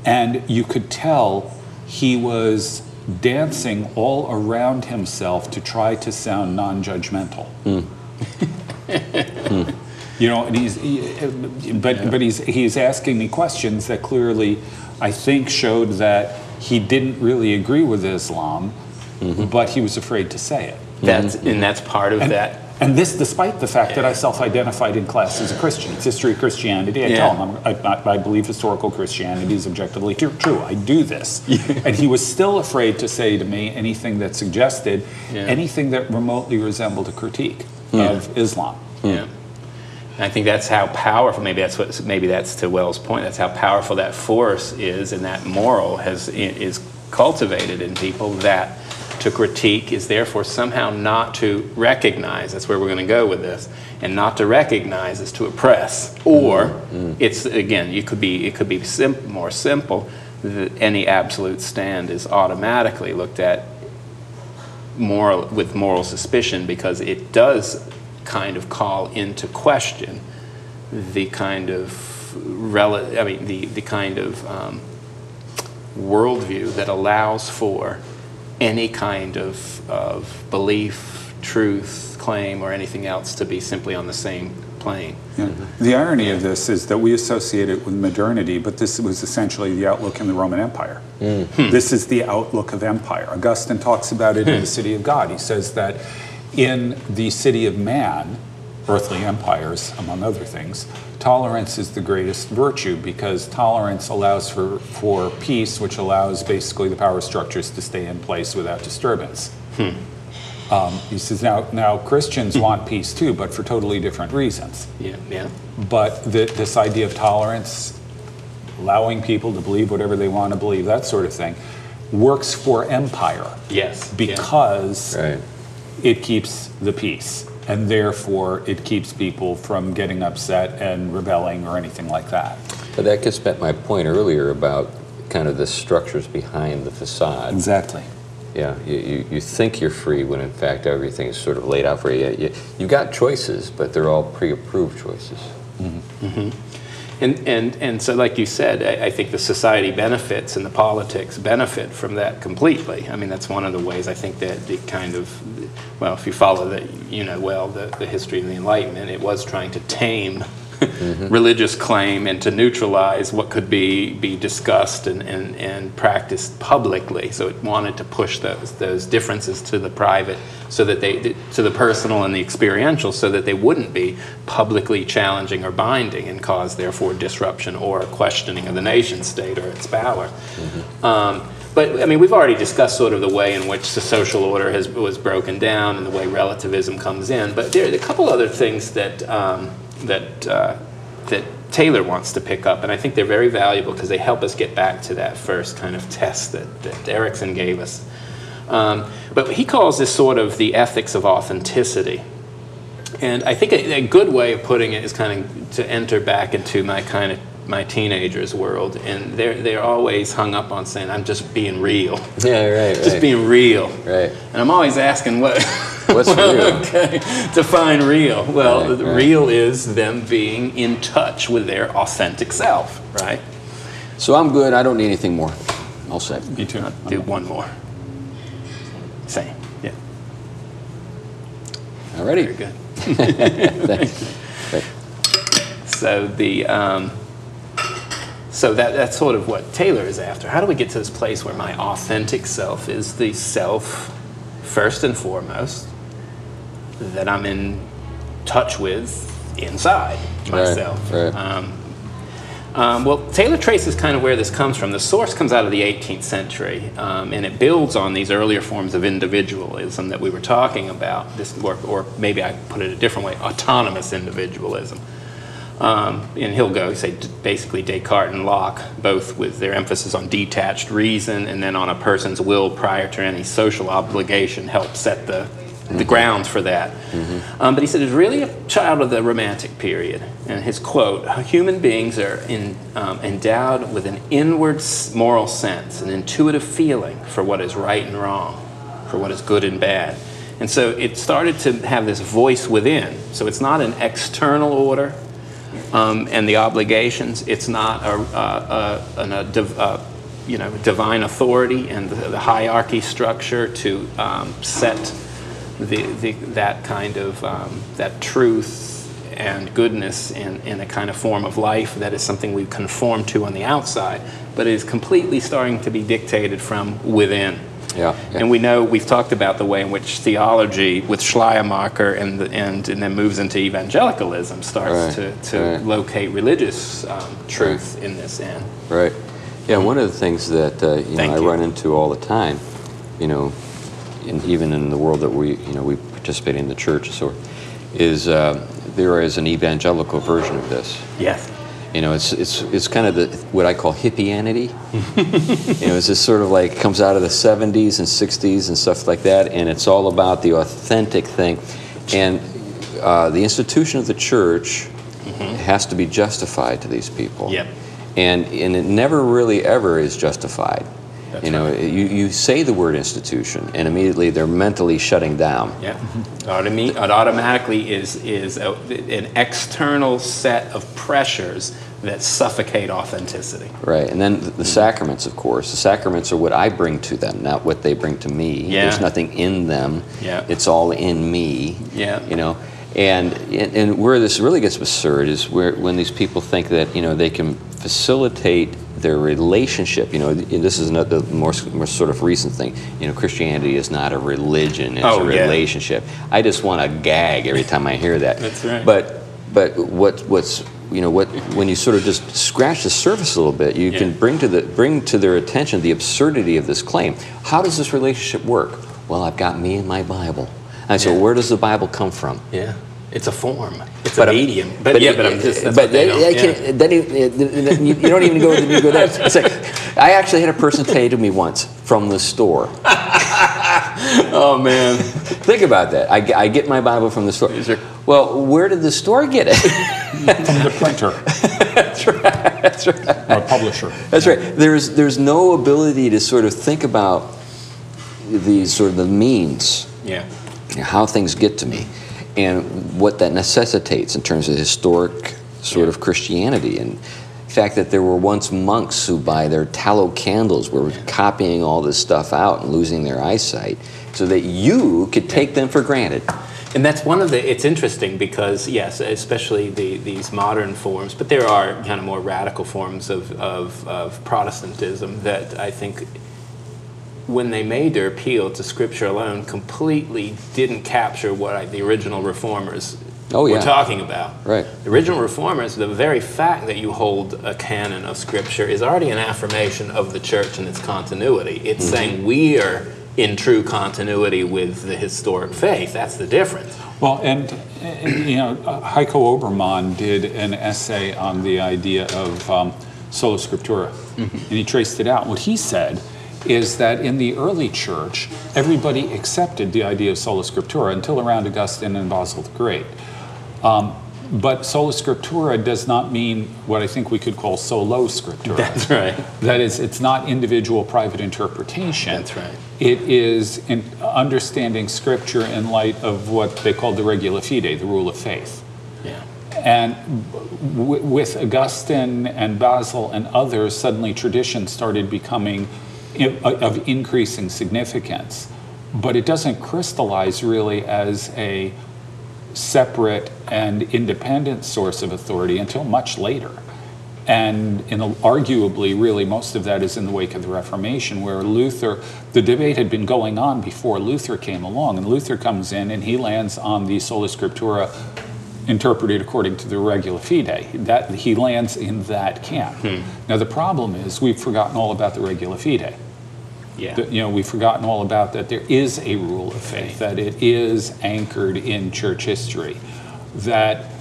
and you could tell he was dancing all around himself to try to sound non-judgmental. You know, and he's, he, but but he's he's asking me questions that clearly, I think, showed that he didn't really agree with Islam, mm-hmm. but he was afraid to say it. That's mm-hmm. and that's part of And, that. and this, despite the fact that I self-identified in class as a Christian, it's history of Christianity. I Yeah. tell him I'm, I, I believe historical Christianity is objectively tru- true. I do this, and he was still afraid to say to me anything that suggested Yeah. anything that remotely resembled a critique of Islam. Yeah. And I think that's how powerful. Maybe that's what. Maybe that's to Wells' point. That's how powerful that force is, and that moral has is cultivated in people. That to critique is therefore somehow not to recognize. That's where we're going to go with this. And not to recognize is to oppress. Or mm-hmm. it's again, you could be. It could be sim- more simple. That any absolute stand is automatically looked at moral with moral suspicion because it does kind of call into question the kind of rel- I mean the the kind of um, worldview that allows for any kind of of belief, truth, claim, or anything else to be simply on the same plane. Yeah. The irony of this is that we associate it with modernity, but this was essentially the outlook in the Roman Empire. This is the outlook of empire. Augustine talks about it in the City of God. He says that in the city of man, earthly empires, among other things, tolerance is the greatest virtue because tolerance allows for, for peace, which allows basically the power structures to stay in place without disturbance. Um, he says now, now Christians want peace too, but for totally different reasons. Yeah, yeah, But the, this idea of tolerance, allowing people to believe whatever they want to believe, that sort of thing, works for empire yes, yeah. because Right. It keeps the peace. And therefore, it keeps people from getting upset and rebelling or anything like that. But that gets back my point earlier about kind of the structures behind the facade. Exactly. Yeah, you, you, you think you're free when in fact everything is sort of laid out for you. you. You've got choices, but they're all pre-approved choices. Mm-hmm. Mm-hmm. And, and, and so, like you said, I, I think the society benefits and the politics benefit from that completely. I mean, that's one of the ways I think that the kind of, well, if you follow the, you know, well, the, the history of the Enlightenment, it was trying to tame religious claim and to neutralize what could be, be discussed and, and, and practiced publicly. So it wanted to push those, those differences to the private so that they, to the personal and the experiential so that they wouldn't be publicly challenging or binding and cause therefore disruption or questioning of the nation state or its power. Um, but I mean, we've already discussed sort of the way in which the social order has, was broken down and the way relativism comes in. But there are a couple other things that um, that uh, that Taylor wants to pick up, and I think they're very valuable because they help us get back to that first kind of test that, that Erickson gave us. Um, but he calls this sort of the ethics of authenticity. And I think a, a good way of putting it is kind of to enter back into my kind of my teenagers' world, and they're they're always hung up on saying I'm just being real, Yeah, right, just right. being real. Right. And I'm always asking what. What's well, real? Okay, define real. Well, Right, the right. real is them being in touch with their authentic self, right? So I'm good. I don't need anything more. I'll set. Me too. I'll do one more. Same. Yeah. Alrighty. Very good. Thanks. So the um, so that that's sort of what Taylor is after. How do we get to this place where my authentic self is the self first and foremost that I'm in touch with inside myself? right. Um, um, well, Taylor traces kind of where this comes from. The source comes out of the 18th century, um, and it builds on these earlier forms of individualism that we were talking about. This, or, or maybe I put it a different way: autonomous individualism. Um, and he'll go say basically Descartes and Locke, both with their emphasis on detached reason and then on a person's will prior to any social obligation, help set the the grounds for that. Um, but he said it's really a child of the Romantic period. And his quote: "Human beings are in, um, endowed with an inward moral sense, an intuitive feeling for what is right and wrong, for what is good and bad." And so it started to have this voice within. So it's not an external order um, and the obligations. It's not a, a, a, a you know, divine authority and the, the hierarchy structure to um, set the, the, that kind of um, that truth and goodness in, in a kind of form of life that is something we conform to on the outside, but is completely starting to be dictated from within. Yeah, yeah. And we know we've talked about the way in which theology, with Schleiermacher, and the, and and then moves into evangelicalism, starts Right, to, to right. locate religious um, truth in this end. Right. Yeah, one of the things that uh, you know I you. run into all the time, you know, in, even in the world that we you know we participate in the church, so is uh, there is an evangelical version of this. Yes. You know, it's it's it's kind of the what I call hippieanity. you know, it's just sort of like comes out of the '70s and '60s and stuff like that, and it's all about the authentic thing, and uh, the institution of the church has to be justified to these people. Yep. And and it never really ever is justified. That's you know, right. you, you say the word institution, and immediately they're mentally shutting down. Yeah. It automatically is is a, an external set of pressures that suffocate authenticity. Right, and then the, the sacraments, of course. The sacraments are what I bring to them, not what they bring to me. Yeah. There's nothing in them. Yeah. It's all in me. Yeah. You know, and and where this really gets absurd is where when these people think that you know they can facilitate their relationship. You know, this is not the more, more sort of recent thing. You know, Christianity is not a religion; it's Oh, a yeah. relationship. I just want to gag every time I hear that. That's right. But but what what's you know what when you sort of just scratch the surface a little bit, you can bring to the bring to their attention the absurdity of this claim. How does this relationship work? Well, I've got me and my Bible. And so, Yeah. where does the Bible come from? Yeah. It's a form. It's But a medium. But, yeah, but I'm just. But they they- yeah. then you, you don't even go you go there. It's like, I actually had a person say to me once from the store. Oh man. Think about that. I, I get my Bible from the store. Sure. Well, where did the store get it? From the printer that's right. That's right. or publisher. That's right. There's there's no ability to sort of think about these sort of the means, Yeah. You know, how things get to me, and what that necessitates in terms of historic sort of Christianity. And the fact that there were once monks who by their tallow candles were copying all this stuff out and losing their eyesight so that you could take them for granted. And that's one of the, it's interesting because, yes, especially the, these modern forms, but there are kind of more radical forms of, of, of Protestantism that I think when they made their appeal to Scripture alone, completely didn't capture what I, the original reformers Oh, were talking about. Right. The original reformers, the very fact that you hold a canon of Scripture is already an affirmation of the church and its continuity. It's Mm-hmm. saying we are in true continuity with the historic faith. That's the difference. Well, and, and, you know, uh, Heiko Oberman did an essay on the idea of um, sola scriptura, and he traced it out. What he said is that in the early church, everybody accepted the idea of sola scriptura until around Augustine and Basil the Great. Um, but sola scriptura does not mean what I think we could call solo scriptura. That's right. That is, it's not individual private interpretation. That's right. It is in understanding scripture in light of what they called the regula fide, the rule of faith. Yeah. And w- with Augustine and Basil and others, suddenly tradition started becoming of increasing significance. But it doesn't crystallize really as a separate and independent source of authority until much later. And in arguably, really, most of that is in the wake of the Reformation, where Luther, the debate had been going on before Luther came along, and Luther comes in and he lands on the sola scriptura interpreted according to the regula fide. That he lands in that camp. Hmm. Now the problem is we've forgotten all about the regula fide. Yeah. That, you know, we've forgotten all about that there is a rule of faith, that it is anchored in church history. That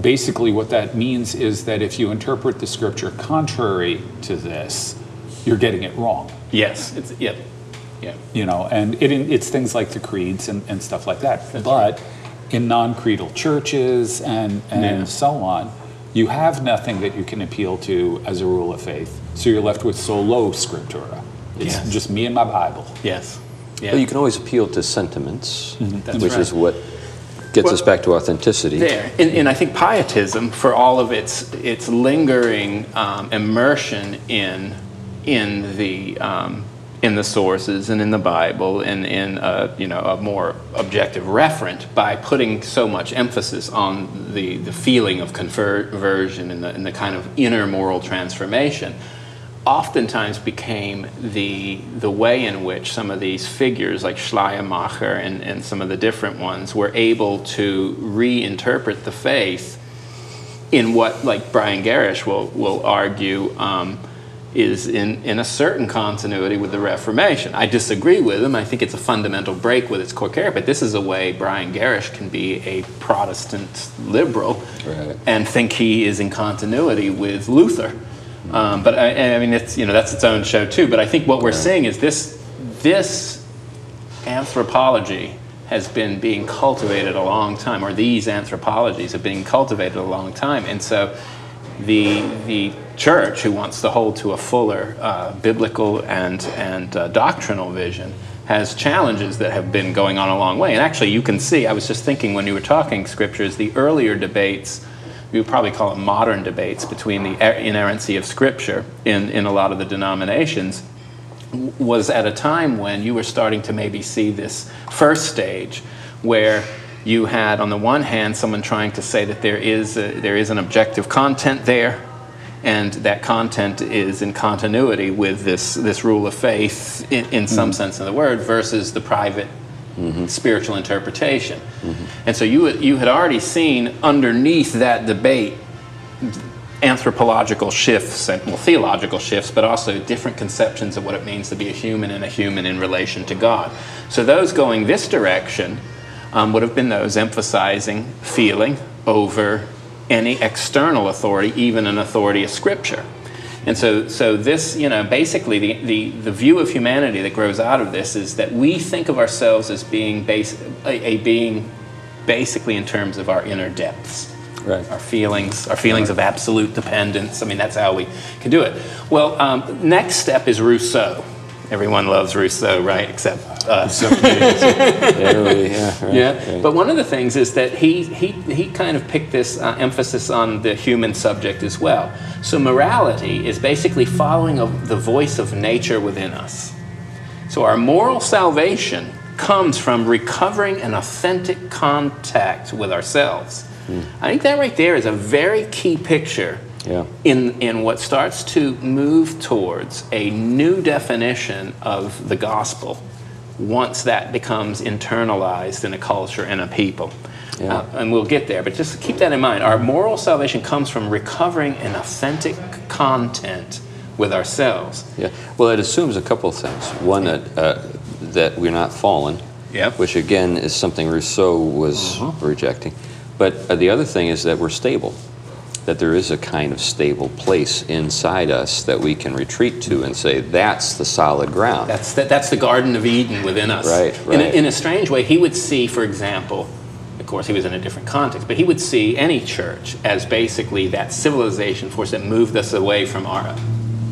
basically what that means is that if you interpret the scripture contrary to this, you're getting it wrong. Yes. It's, yep. Yeah. You know, and it, it's things like the creeds and, and stuff like that. but in non creedal churches and, and Yeah. so on, you have nothing that you can appeal to as a rule of faith. So you're left with solo scriptura. It's Yes. just me and my Bible. Yes. Yeah. Well, you can always appeal to sentiments, That's which right. is what gets Well, us back to authenticity. there. And, and I think pietism, for all of its its lingering um, immersion in in the um, in the sources and in the Bible and in a, you know a more objective referent by putting so much emphasis on the, the feeling of conversion and the, and the kind of inner moral transformation oftentimes became the the way in which some of these figures like Schleiermacher and, and some of the different ones were able to reinterpret the faith in what like Brian Gerrish will will argue um, is in, in a certain continuity with the Reformation. I disagree with him. I think it's a fundamental break with its core character, but this is a way Brian Gerrish can be a Protestant liberal Right. and think he is in continuity with Luther. Um, but I, I mean, it's you know that's its own show too. But I think what we're seeing is this this anthropology has been being cultivated a long time, or these anthropologies have been cultivated a long time, and so the the church who wants to hold to a fuller uh, biblical and and uh, doctrinal vision has challenges that have been going on a long way. And actually, you can see. I was just thinking when you were talking scriptures, the earlier debates we would probably call it modern debates between the er- inerrancy of Scripture in, in a lot of the denominations was at a time when you were starting to maybe see this first stage where you had on the one hand someone trying to say that there is, a, there is an objective content there and that content is in continuity with this, this rule of faith in, in some mm-hmm. sense of the word versus the private mm-hmm. spiritual interpretation. Mm-hmm. And so you, you had already seen underneath that debate anthropological shifts and well, theological shifts, but also different conceptions of what it means to be a human and a human in relation to God. So those going this direction um, would have been those emphasizing feeling over any external authority, even an authority of Scripture. And so, so this, you know, basically the, the, the view of humanity that grows out of this is that we think of ourselves as being base, a, a being basically in terms of our inner depths Right. our feelings, our feelings of absolute dependence. I mean, that's how we can do it. Well, um, next step is Rousseau. Everyone loves Rousseau, right? Except us. Yeah, yeah, right, Yeah, right. but one of the things is that he he he kind of picked this uh, emphasis on the human subject as well. So morality is basically following of the voice of nature within us. So our moral salvation comes from recovering an authentic contact with ourselves. I think that right there is a very key picture Yeah. in, in what starts to move towards a new definition of the gospel once that becomes internalized in a culture and a people. Yeah. Uh, and we'll get there, but just keep that in mind. Our moral salvation comes from recovering an authentic content with ourselves. Yeah. Well, it assumes a couple of things. One that uh, that we're not fallen, Yep. which again is something Rousseau was rejecting. But uh, the other thing is that we're stable. That there is a kind of stable place inside us that we can retreat to and say that's the solid ground. That's the, that's the Garden of Eden within us. Right, In a, right. in a strange way, he would see, for example, of course, he was in a different context, but he would see any church as basically that civilization force that moved us away from our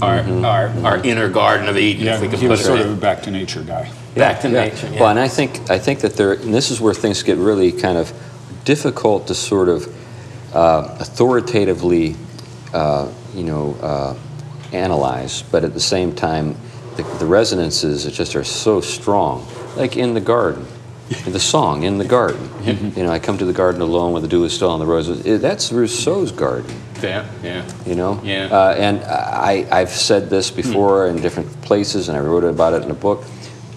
our, Mm-hmm. our, our inner Garden of Eden, Yeah, if we could he put was it sort that- of a back to nature guy. back to Yeah. nature. yeah. Well, and I think I think that there, and this is where things get really kind of difficult to sort of uh, authoritatively, uh, you know, uh, analyze, but at the same time, the, the resonances just are so strong. Like in the garden, the song "In the Garden." You know, I come to the garden alone, where the dew is still on the roses. That's Rousseau's garden yeah, yeah. you know? Yeah. Uh, and I, I've said this before in different places, and I wrote about it in a book,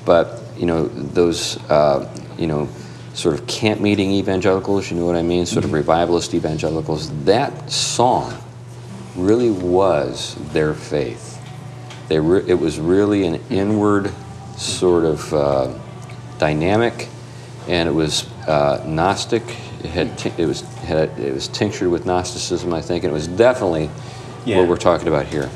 but, you know, those, uh, you know, sort of camp meeting evangelicals, you know what I mean? Sort of revivalist evangelicals, that song really was their faith. They re- it was really an inward sort of uh, dynamic, and it was uh, Gnostic. It had ti- it was had it was tinctured with Gnosticism, I think, and it was definitely Yeah. what we're talking about here.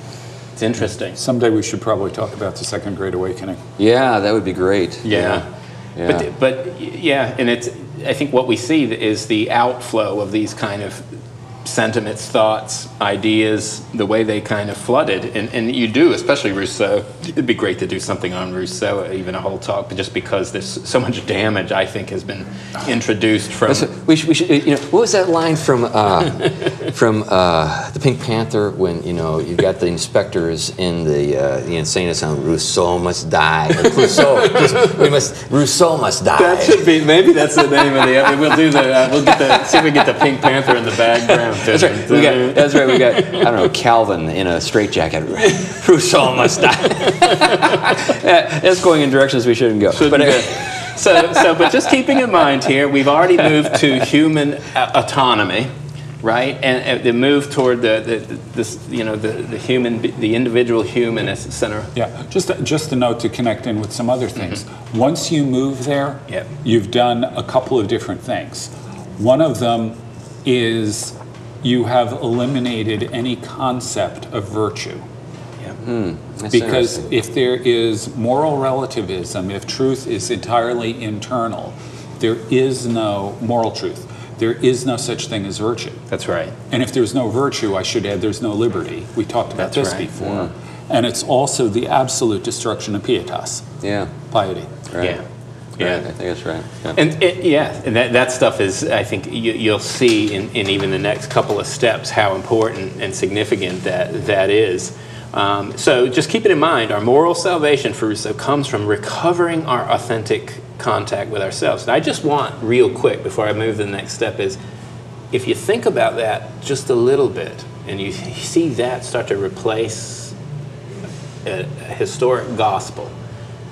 It's interesting. Someday we should probably talk about the Second Great Awakening. Yeah, that would be great. Yeah. Yeah. But, but yeah, and it's, I think what we see is the outflow of these kind of sentiments, thoughts, ideas, the way they kind of flooded. And, and you do, especially Rousseau. It'd be great to do something on Rousseau, even a whole talk, but just because there's so much damage, I think, has been introduced from. What- we should, we should, you know, what was that line from uh, from uh, the Pink Panther when you know you've got the inspectors in the uh, the insane asylum? Rousseau must die. Or Rousseau, we must. Rousseau must die. That should be maybe that's the name of the. We'll do the. Uh, we'll get the. See if we get the Pink Panther in the background. That's right. We got. That's right. We got. I don't know. Calvin in a straitjacket. Rousseau must die. That's going in directions we shouldn't go. But uh, so, so, but just keeping in mind here, we've already moved to human uh, autonomy, right? And uh, the move toward the, the, this, you know, the, the human, the individual human as the center. Yeah, just just a note to connect in with some other things. Once you move there, Yep. you've done a couple of different things. One of them is you have eliminated any concept of virtue. Hmm, that's Because if there is moral relativism, if truth is entirely internal, there is no moral truth. There is no such thing as virtue. That's right. And if there's no virtue, I should add there's no liberty. We talked about That's this right. before. Hmm. And it's also the absolute destruction of pietas, Yeah. piety. Right. Yeah. Yeah. Right, I think that's right. Yeah. And it, yeah, and that, that stuff is, I think, you, you'll see in, in even the next couple of steps how important and significant that, that is. Um, so just keep it in mind our moral salvation for Rousseau comes from recovering our authentic contact with ourselves. And I just want, real quick, before I move to the next step, is if you think about that just a little bit and you see that start to replace a, a historic gospel,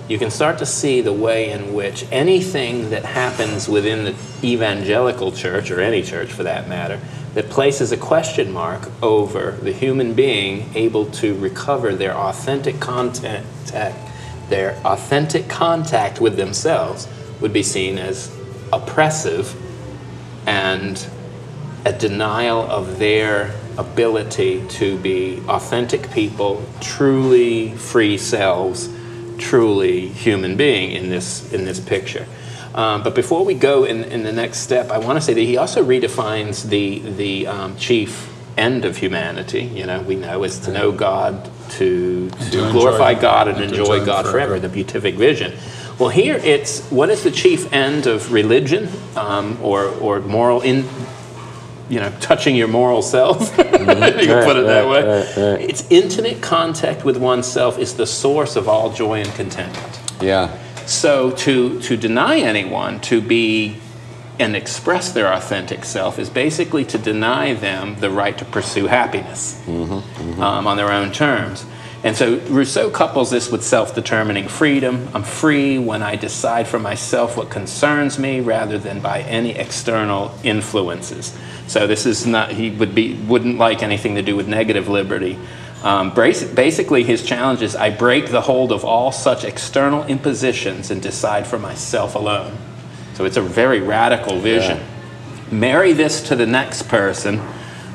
you can start to see the way in which anything that happens within the evangelical church, or any church for that matter, that places a question mark over the human being able to recover their authentic contact, their authentic contact with themselves would be seen as oppressive and a denial of their ability to be authentic people, truly free selves, truly human being in this in this picture. Um, but before we go in, in the next step, I want to say that he also redefines the the um, chief end of humanity. You know, we know is to know God, to, to, to glorify enjoy- God and and enjoy enjoy God forever, forever. the beatific vision. Well, here it's what is the chief end of religion um, or or moral in you know, touching your moral self. Mm-hmm. you can put it that right, way. right, right. It's intimate contact with oneself is the source of all joy and contentment. Yeah. So to, to deny anyone to be and express their authentic self is basically to deny them the right to pursue happiness mm-hmm, mm-hmm. Um, on their own terms. And so Rousseau couples this with self determining freedom. I'm free when I decide for myself what concerns me rather than by any external influences. So this is not, he would be, wouldn't like anything to do with negative liberty. Um, basically, his challenge is I break the hold of all such external impositions and decide for myself alone. So it's a very radical vision. Marry this to the next person,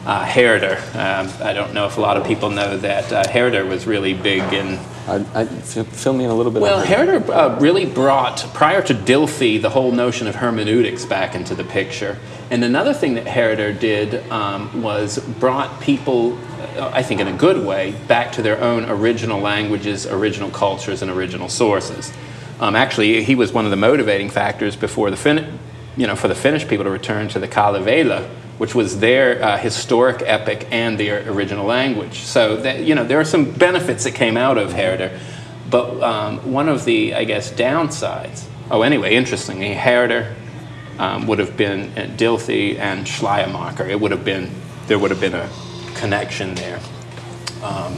uh, Herder. Um, I don't know if a lot of people know that uh, Herder was really big in. I, I, fill me in a little bit. Well, Herder. Herder uh, really brought, prior to Dilthey, the whole notion of hermeneutics back into the picture. And another thing that Herder did um, was brought people, uh, I think in a good way, back to their own original languages, original cultures, and original sources. Um, actually, he was one of the motivating factors before the Fin- you know, for the Finnish people to return to the Kalevala, which was their uh, historic epic and their original language. So, that, you know, there are some benefits that came out of Herder, but um, one of the, I guess, downsides. Oh, anyway, interestingly, Herder um, would have been uh, Dilthey and Schleiermacher. It would have been there would have been a connection there. Um,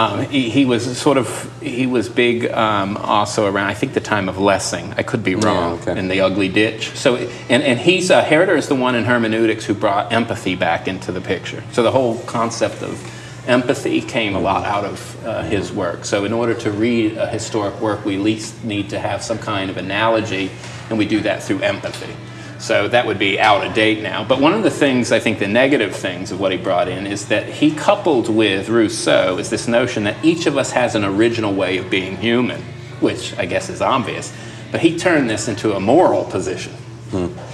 um, he, he was sort of he was big um, also around I think the time of Lessing. I could be wrong okay. in the Ugly Ditch. So and and he's uh, Herder is the one in hermeneutics who brought empathy back into the picture. So the whole concept of empathy came a lot out of uh, his work. So in order to read a historic work, we at least need to have some kind of analogy, and we do that through empathy. So that would be out of date now. But one of the things, I think, the negative things of what he brought in is that he coupled with Rousseau is this notion that each of us has an original way of being human, which I guess is obvious. But he turned this into a moral position.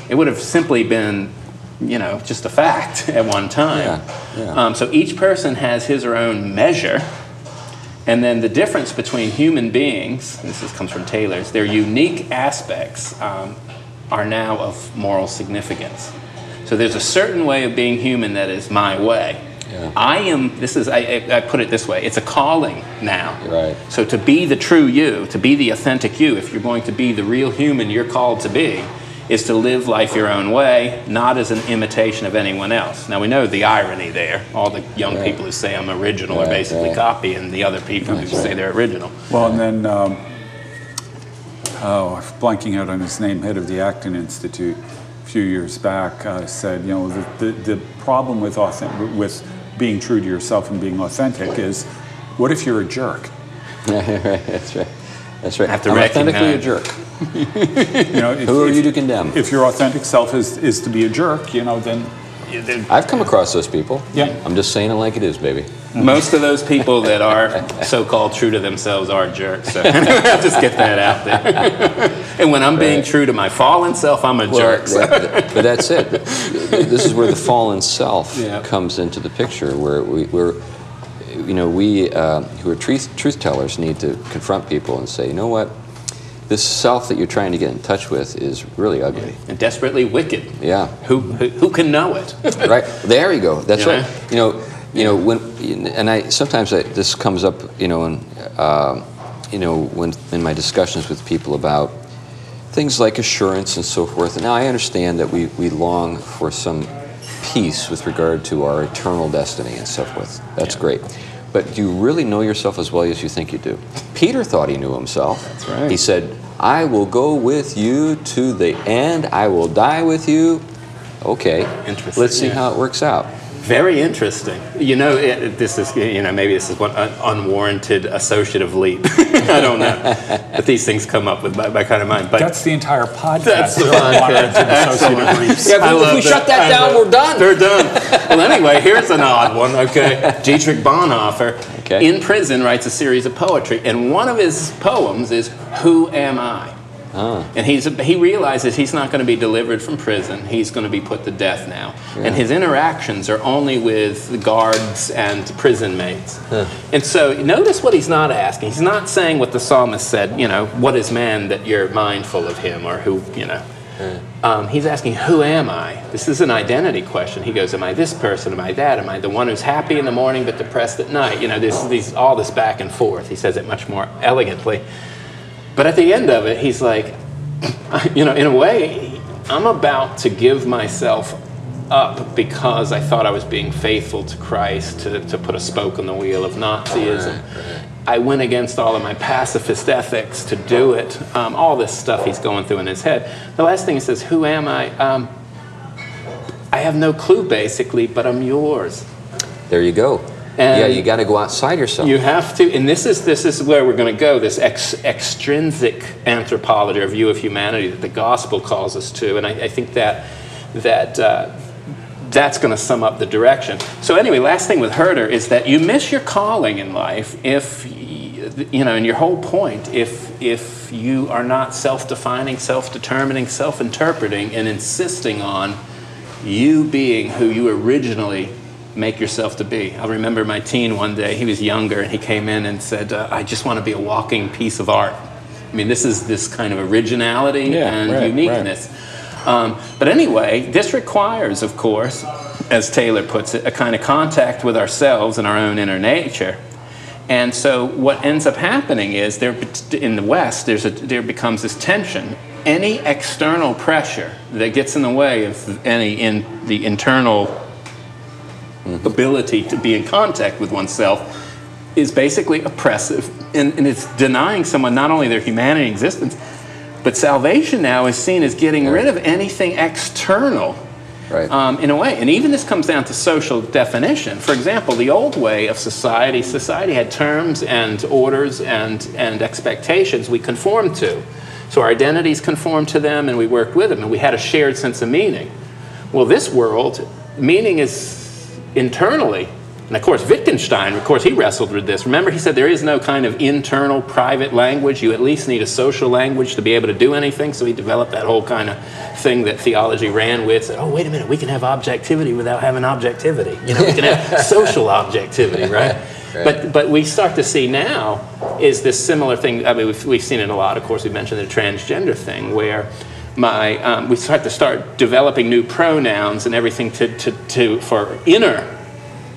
It would have simply been, you know, just a fact at one time. Yeah, yeah. Um, so each person has his or own measure. And then the difference between human beings, this is, comes from Taylor's, their unique aspects um, are now of moral significance. So there's a certain way of being human that is my way. Yeah. I am, this is, I, I I put it this way, it's a calling now. Right. So to be the true you, to be the authentic you, if you're going to be the real human you're called to be, is to live life your own way, not as an imitation of anyone else. Now we know the irony there. All the young Right. people who say I'm original are basically right. copying the other people That's who say they're original. Well, and then, um, oh, I'm blanking out on his name, head of the Acton Institute, a few years back, uh, said, you know, the, the, the problem with, authentic, with being true to yourself and being authentic is, what if you're a jerk? That's right. That's right. Have to I'm authentically a jerk. You know, if, Who are if- you to condemn? If your authentic self is, is to be a jerk, you know, then I've come across those people. Yeah. I'm just saying it like it is, baby. Most of those people that are so-called true to themselves are jerks. So I'll just get that out there. and when I'm being true to my fallen self, I'm a Well, jerk. So- that- but that's it. This is where the fallen self Yeah. comes into the picture, where we, where, you know, we uh, who are truth, truth tellers need to confront people and say, you know what, this self that you're trying to get in touch with is really ugly. and desperately wicked. Yeah. Who, who, who can know it? right there you go that's Yeah. right you know you know when and i sometimes I, this comes up you know in um, you know when in my discussions with people about things like assurance and so forth. And now i understand that we we long for some peace with regard to our eternal destiny and so forth. That's Yeah. great. But do you really know yourself as well as you think you do? Peter thought he knew himself. That's right. he said i will go with you to the end. I will die with you. Okay. Interesting, let's see yeah. how it works out Very interesting. You know, it, this is, you know, maybe this is one un- uh, unwarranted associative leap. I don't know. but these things come up with my, my kind of mind. But that's the entire podcast. That's the There are a lot of podcast. associative briefs. Yeah, if we- if we shut that I down, love- we're done. They're done. well, anyway, here's an odd one, okay? Dietrich Bonhoeffer, Okay. in prison, writes a series of poetry, and one of his poems is Who Am I? Ah. And he's, he realizes he's not going to be delivered from prison. He's going to be put to death now. And his interactions are only with the guards and prison mates. And so notice what he's not asking. He's not saying what the psalmist said, you know, what is man that you're mindful of him or who, you know. Um, he's asking, Who am I? This is an identity question. He goes, Am I this person? Am I that? Am I the one who's happy in the morning but depressed at night? You know, this, these, all this back and forth. He says it much more elegantly. But at the end of it, he's like, you know, in a way, I'm about to give myself up because I thought I was being faithful to Christ, to, to put a spoke on the wheel of Nazism. Right, right. I went against all of my pacifist ethics to do it. Um, all this stuff he's going through in his head. The last thing he says, Who am I? Um, I have no clue, basically, but I'm yours. There you go. And yeah, you got to go outside yourself. You have to, and this is this is where we're going to go. This ex, extrinsic anthropology or view of humanity that the gospel calls us to, and I, I think that that uh, that's going to sum up the direction. So anyway, last thing with Herder is that you miss your calling in life if you know, and your whole point if if you are not self-defining, self-determining, self-interpreting, and insisting on you being who you originally make yourself to be. I remember my teen one day, he was younger, and he came in and said, uh, I just want to be a walking piece of art. I mean, this is this kind of originality Yeah, and right, uniqueness. Um, but anyway, this requires, of course, as Taylor puts it, a kind of contact with ourselves and our own inner nature. And so what ends up happening is there in the West there's a, there becomes this tension. Any external pressure that gets in the way of any in the internal ability to be in contact with oneself is basically oppressive and, and it's denying someone not only their humanity and existence but salvation now is seen as getting rid of anything external right. um, in a way. And even this comes down to social definition. For example, the old way of society, society had terms and orders and, and expectations we conformed to. So our identities conformed to them and we worked with them and we had a shared sense of meaning. Well, this world, meaning is internally. And of course, Wittgenstein, of course, he wrestled with this. Remember, he said there is no kind of internal private language. You at least need a social language to be able to do anything. So he developed that whole kind of thing that theology ran with. Said, oh, wait a minute, we can have objectivity without having objectivity. You know, we can have social objectivity, right? Right. But but we start to see now is this similar thing. I mean, we've, we've seen it a lot. Of course, we mentioned the transgender thing where my um, we start to start developing new pronouns and everything to, to, to for inner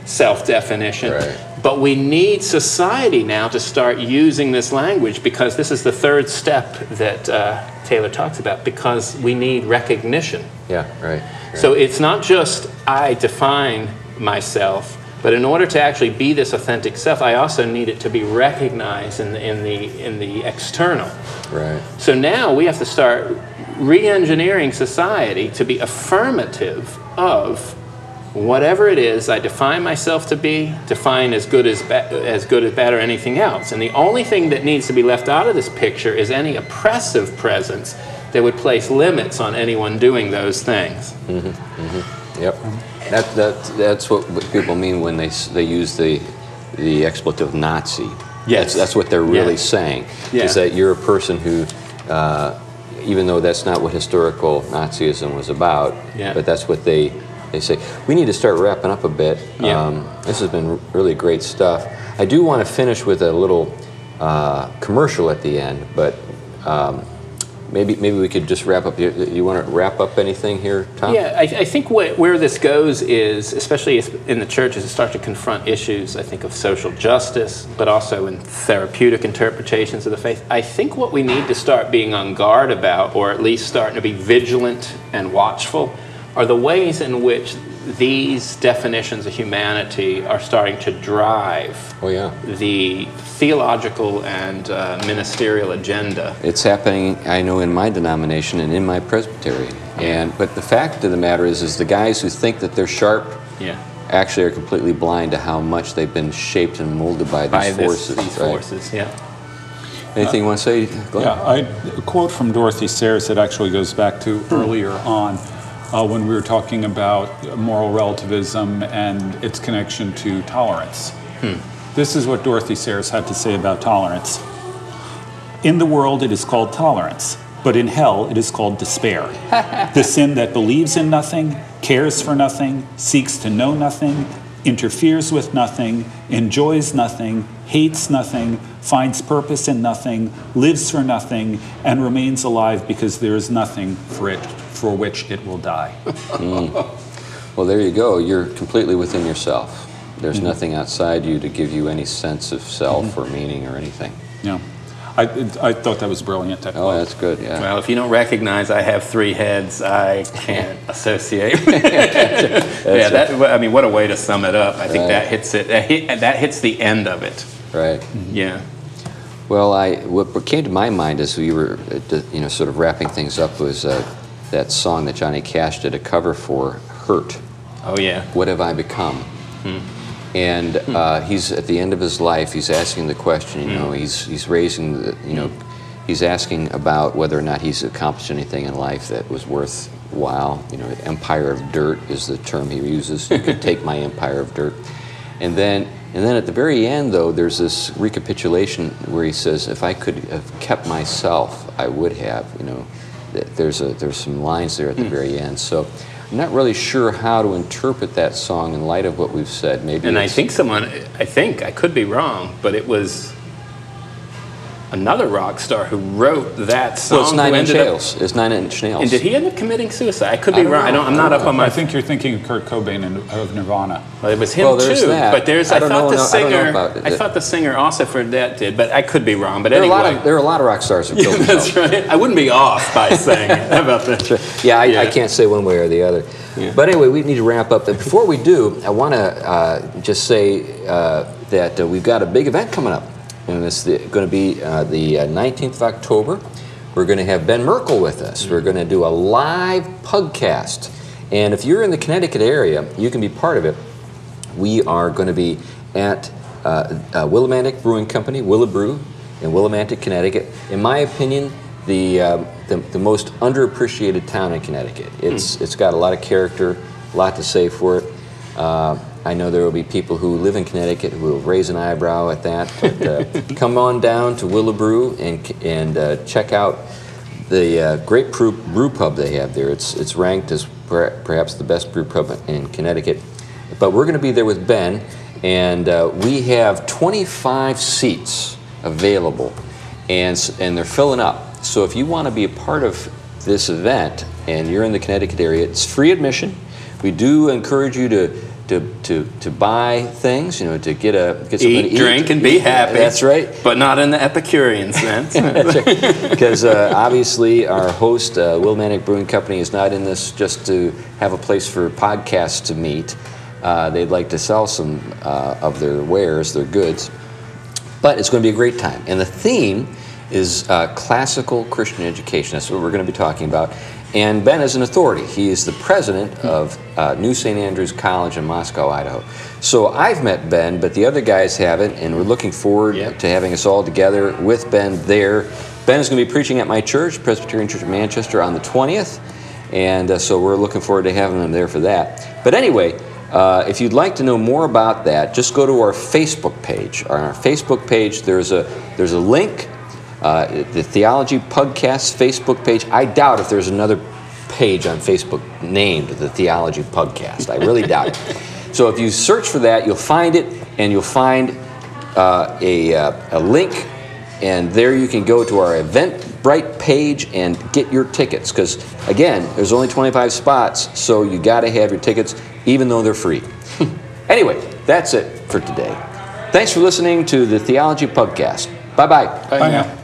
self-definition. Right. But we need society now to start using this language because this is the third step that uh, Taylor talks about because we need recognition. yeah, right. right. So it's not just I define myself, but in order to actually be this authentic self, I also need it to be recognized in the, in the, in the external. right. So now we have to start re engineering society to be affirmative of whatever it is I define myself to be, define as good as, ba- as good as bad or anything else. And the only thing that needs to be left out of this picture is any oppressive presence that would place limits on anyone doing those things. Yep. That, that, that's what people mean when they, they use the, the expletive Nazi. Yes. That's, that's what they're really Yeah. saying. Yeah. Is that you're a person who, uh, even though that's not what historical Nazism was about, Yeah. but that's what they, they say. We need to start wrapping up a bit. Yeah. Um, this has been really great stuff. I do want to finish with a little uh, commercial at the end, but um, maybe maybe we could just wrap up. You, you want to wrap up anything here, Tom? Yeah, I, I think wh- where this goes is, especially in the church, churches, to start to confront issues, I think, of social justice, but also in therapeutic interpretations of the faith. I think what we need to start being on guard about, or at least starting to be vigilant and watchful, are the ways in which these definitions of humanity are starting to drive Oh yeah. the theological and uh, ministerial agenda. It's happening, I know, in my denomination and in my presbytery. And but the fact of the matter is, is the guys who think that they're sharp Yeah. actually are completely blind to how much they've been shaped and molded by these By this, forces. these right? forces, yeah. Anything you want to say, Glenn? Yeah, I, a quote from Dorothy Sayers that actually goes back to earlier on uh, when we were talking about moral relativism and its connection to tolerance. This is what Dorothy Sayers had to say about tolerance. In the world, it is called tolerance, but in hell, it is called despair. the sin that believes in nothing, cares for nothing, seeks to know nothing, interferes with nothing, enjoys nothing, hates nothing, finds purpose in nothing, lives for nothing, and remains alive because there is nothing for it for which it will die. Well, there you go. You're completely within yourself. There's nothing outside you to give you any sense of self or meaning or anything. Yeah. I, I thought that was brilliant. That Oh, quote. that's good. Yeah. Well, if you don't recognize I have three heads, I can't associate. yeah, that, well, I mean, what a way to sum it up. I think Right. that hits it. That, hits the end of it. Right. Yeah. Well, I what what came to my mind as we were, uh, you know, sort of wrapping things up was uh, that song that Johnny Cash did a cover for, "Hurt." Oh yeah. What have I become? Hmm. And hmm. uh, he's at the end of his life. He's asking the question. You hmm. know, he's he's raising the. You know, he's asking about whether or not he's accomplished anything in life that was worthwhile. You know, empire of dirt is the term he uses. You could take my empire of dirt. And then and then at the very end, though, there's this recapitulation where he says, "If I could have kept myself, I would have." You know, there's a there's some lines there at the hmm. very end. So. I'm not really sure how to interpret that song in light of what we've said. Maybe And I think someone, I think, I could be wrong, but it was another rock star who wrote that song. well, it's Nine Inch ended up- Nails. It's Nine Inch Nails. And did he end up committing suicide? I could be don't wrong. I don't, I'm I not up on my. I think you're thinking of Kurt Cobain and, of Nirvana. Well, it was him Well, too. that. But there's, I I, thought know- the no, I singer, it. I thought the singer also for that did, but I could be wrong. But there are anyway, a lot of there are a lot of rock stars who killed themselves. that's right. I wouldn't be off by saying. About that? Yeah, I, I can't say one way or the other. Yeah. But anyway, we need to wrap up. But before we do, I want to uh, just say uh, that uh, we've got a big event coming up. And it's going to be uh, the uh, 19th of October. We're going to have Ben Merkle with us. We're going to do a live podcast. And if you're in the Connecticut area, you can be part of it. We are going to be at uh, uh, Willimantic Brewing Company, Willibrew, in Willimantic, Connecticut. In my opinion, the, uh, the, the most underappreciated town in Connecticut. It's, it's got a lot of character, a lot to say for it. Uh, I know there will be people who live in Connecticut who will raise an eyebrow at that. But uh, come on down to Willibrew and, and uh, check out the uh, great brew, brew pub they have there. It's, it's ranked as per, perhaps the best brew pub in Connecticut. But we're going to be there with Ben, and uh, we have 25 seats available, and, and they're filling up. So if you want to be a part of this event and you're in the Connecticut area, it's free admission. We do encourage you to, to, to, to buy things, you know, to get, a, get something to Eat, eat. drink, and be happy. That's right. But not in the Epicurean sense. Because uh, obviously, our host, uh, Willimantic Brewing Company, is not in this just to have a place for podcasts to meet. Uh, they'd like to sell some uh, of their wares, their goods. But it's going to be a great time. And the theme is uh, classical Christian education. That's what we're going to be talking about. And Ben is an authority. He is the president of uh, New St. Andrews College in Moscow, Idaho. So I've met Ben, but the other guys haven't, and we're looking forward Yep. to having us all together with Ben there. Ben is going to be preaching at my church, Presbyterian Church of Manchester, on the 20th. And uh, so we're looking forward to having him there for that. But anyway, uh, if you'd like to know more about that, just go to our Facebook page. On our Facebook page, there's a there's a link, uh, the Theology Pugcast Facebook page. I doubt if there's another page on Facebook named the Theology Pugcast. I really doubt it. So if you search for that, you'll find it, and you'll find uh, a, uh, a link, and there you can go to our event Eventbrite page and get your tickets. Because again, there's only 25 spots, so you got to have your tickets, even though they're free. anyway, that's it for today. Thanks for listening to the Theology Pugcast. Bye bye. Bye now.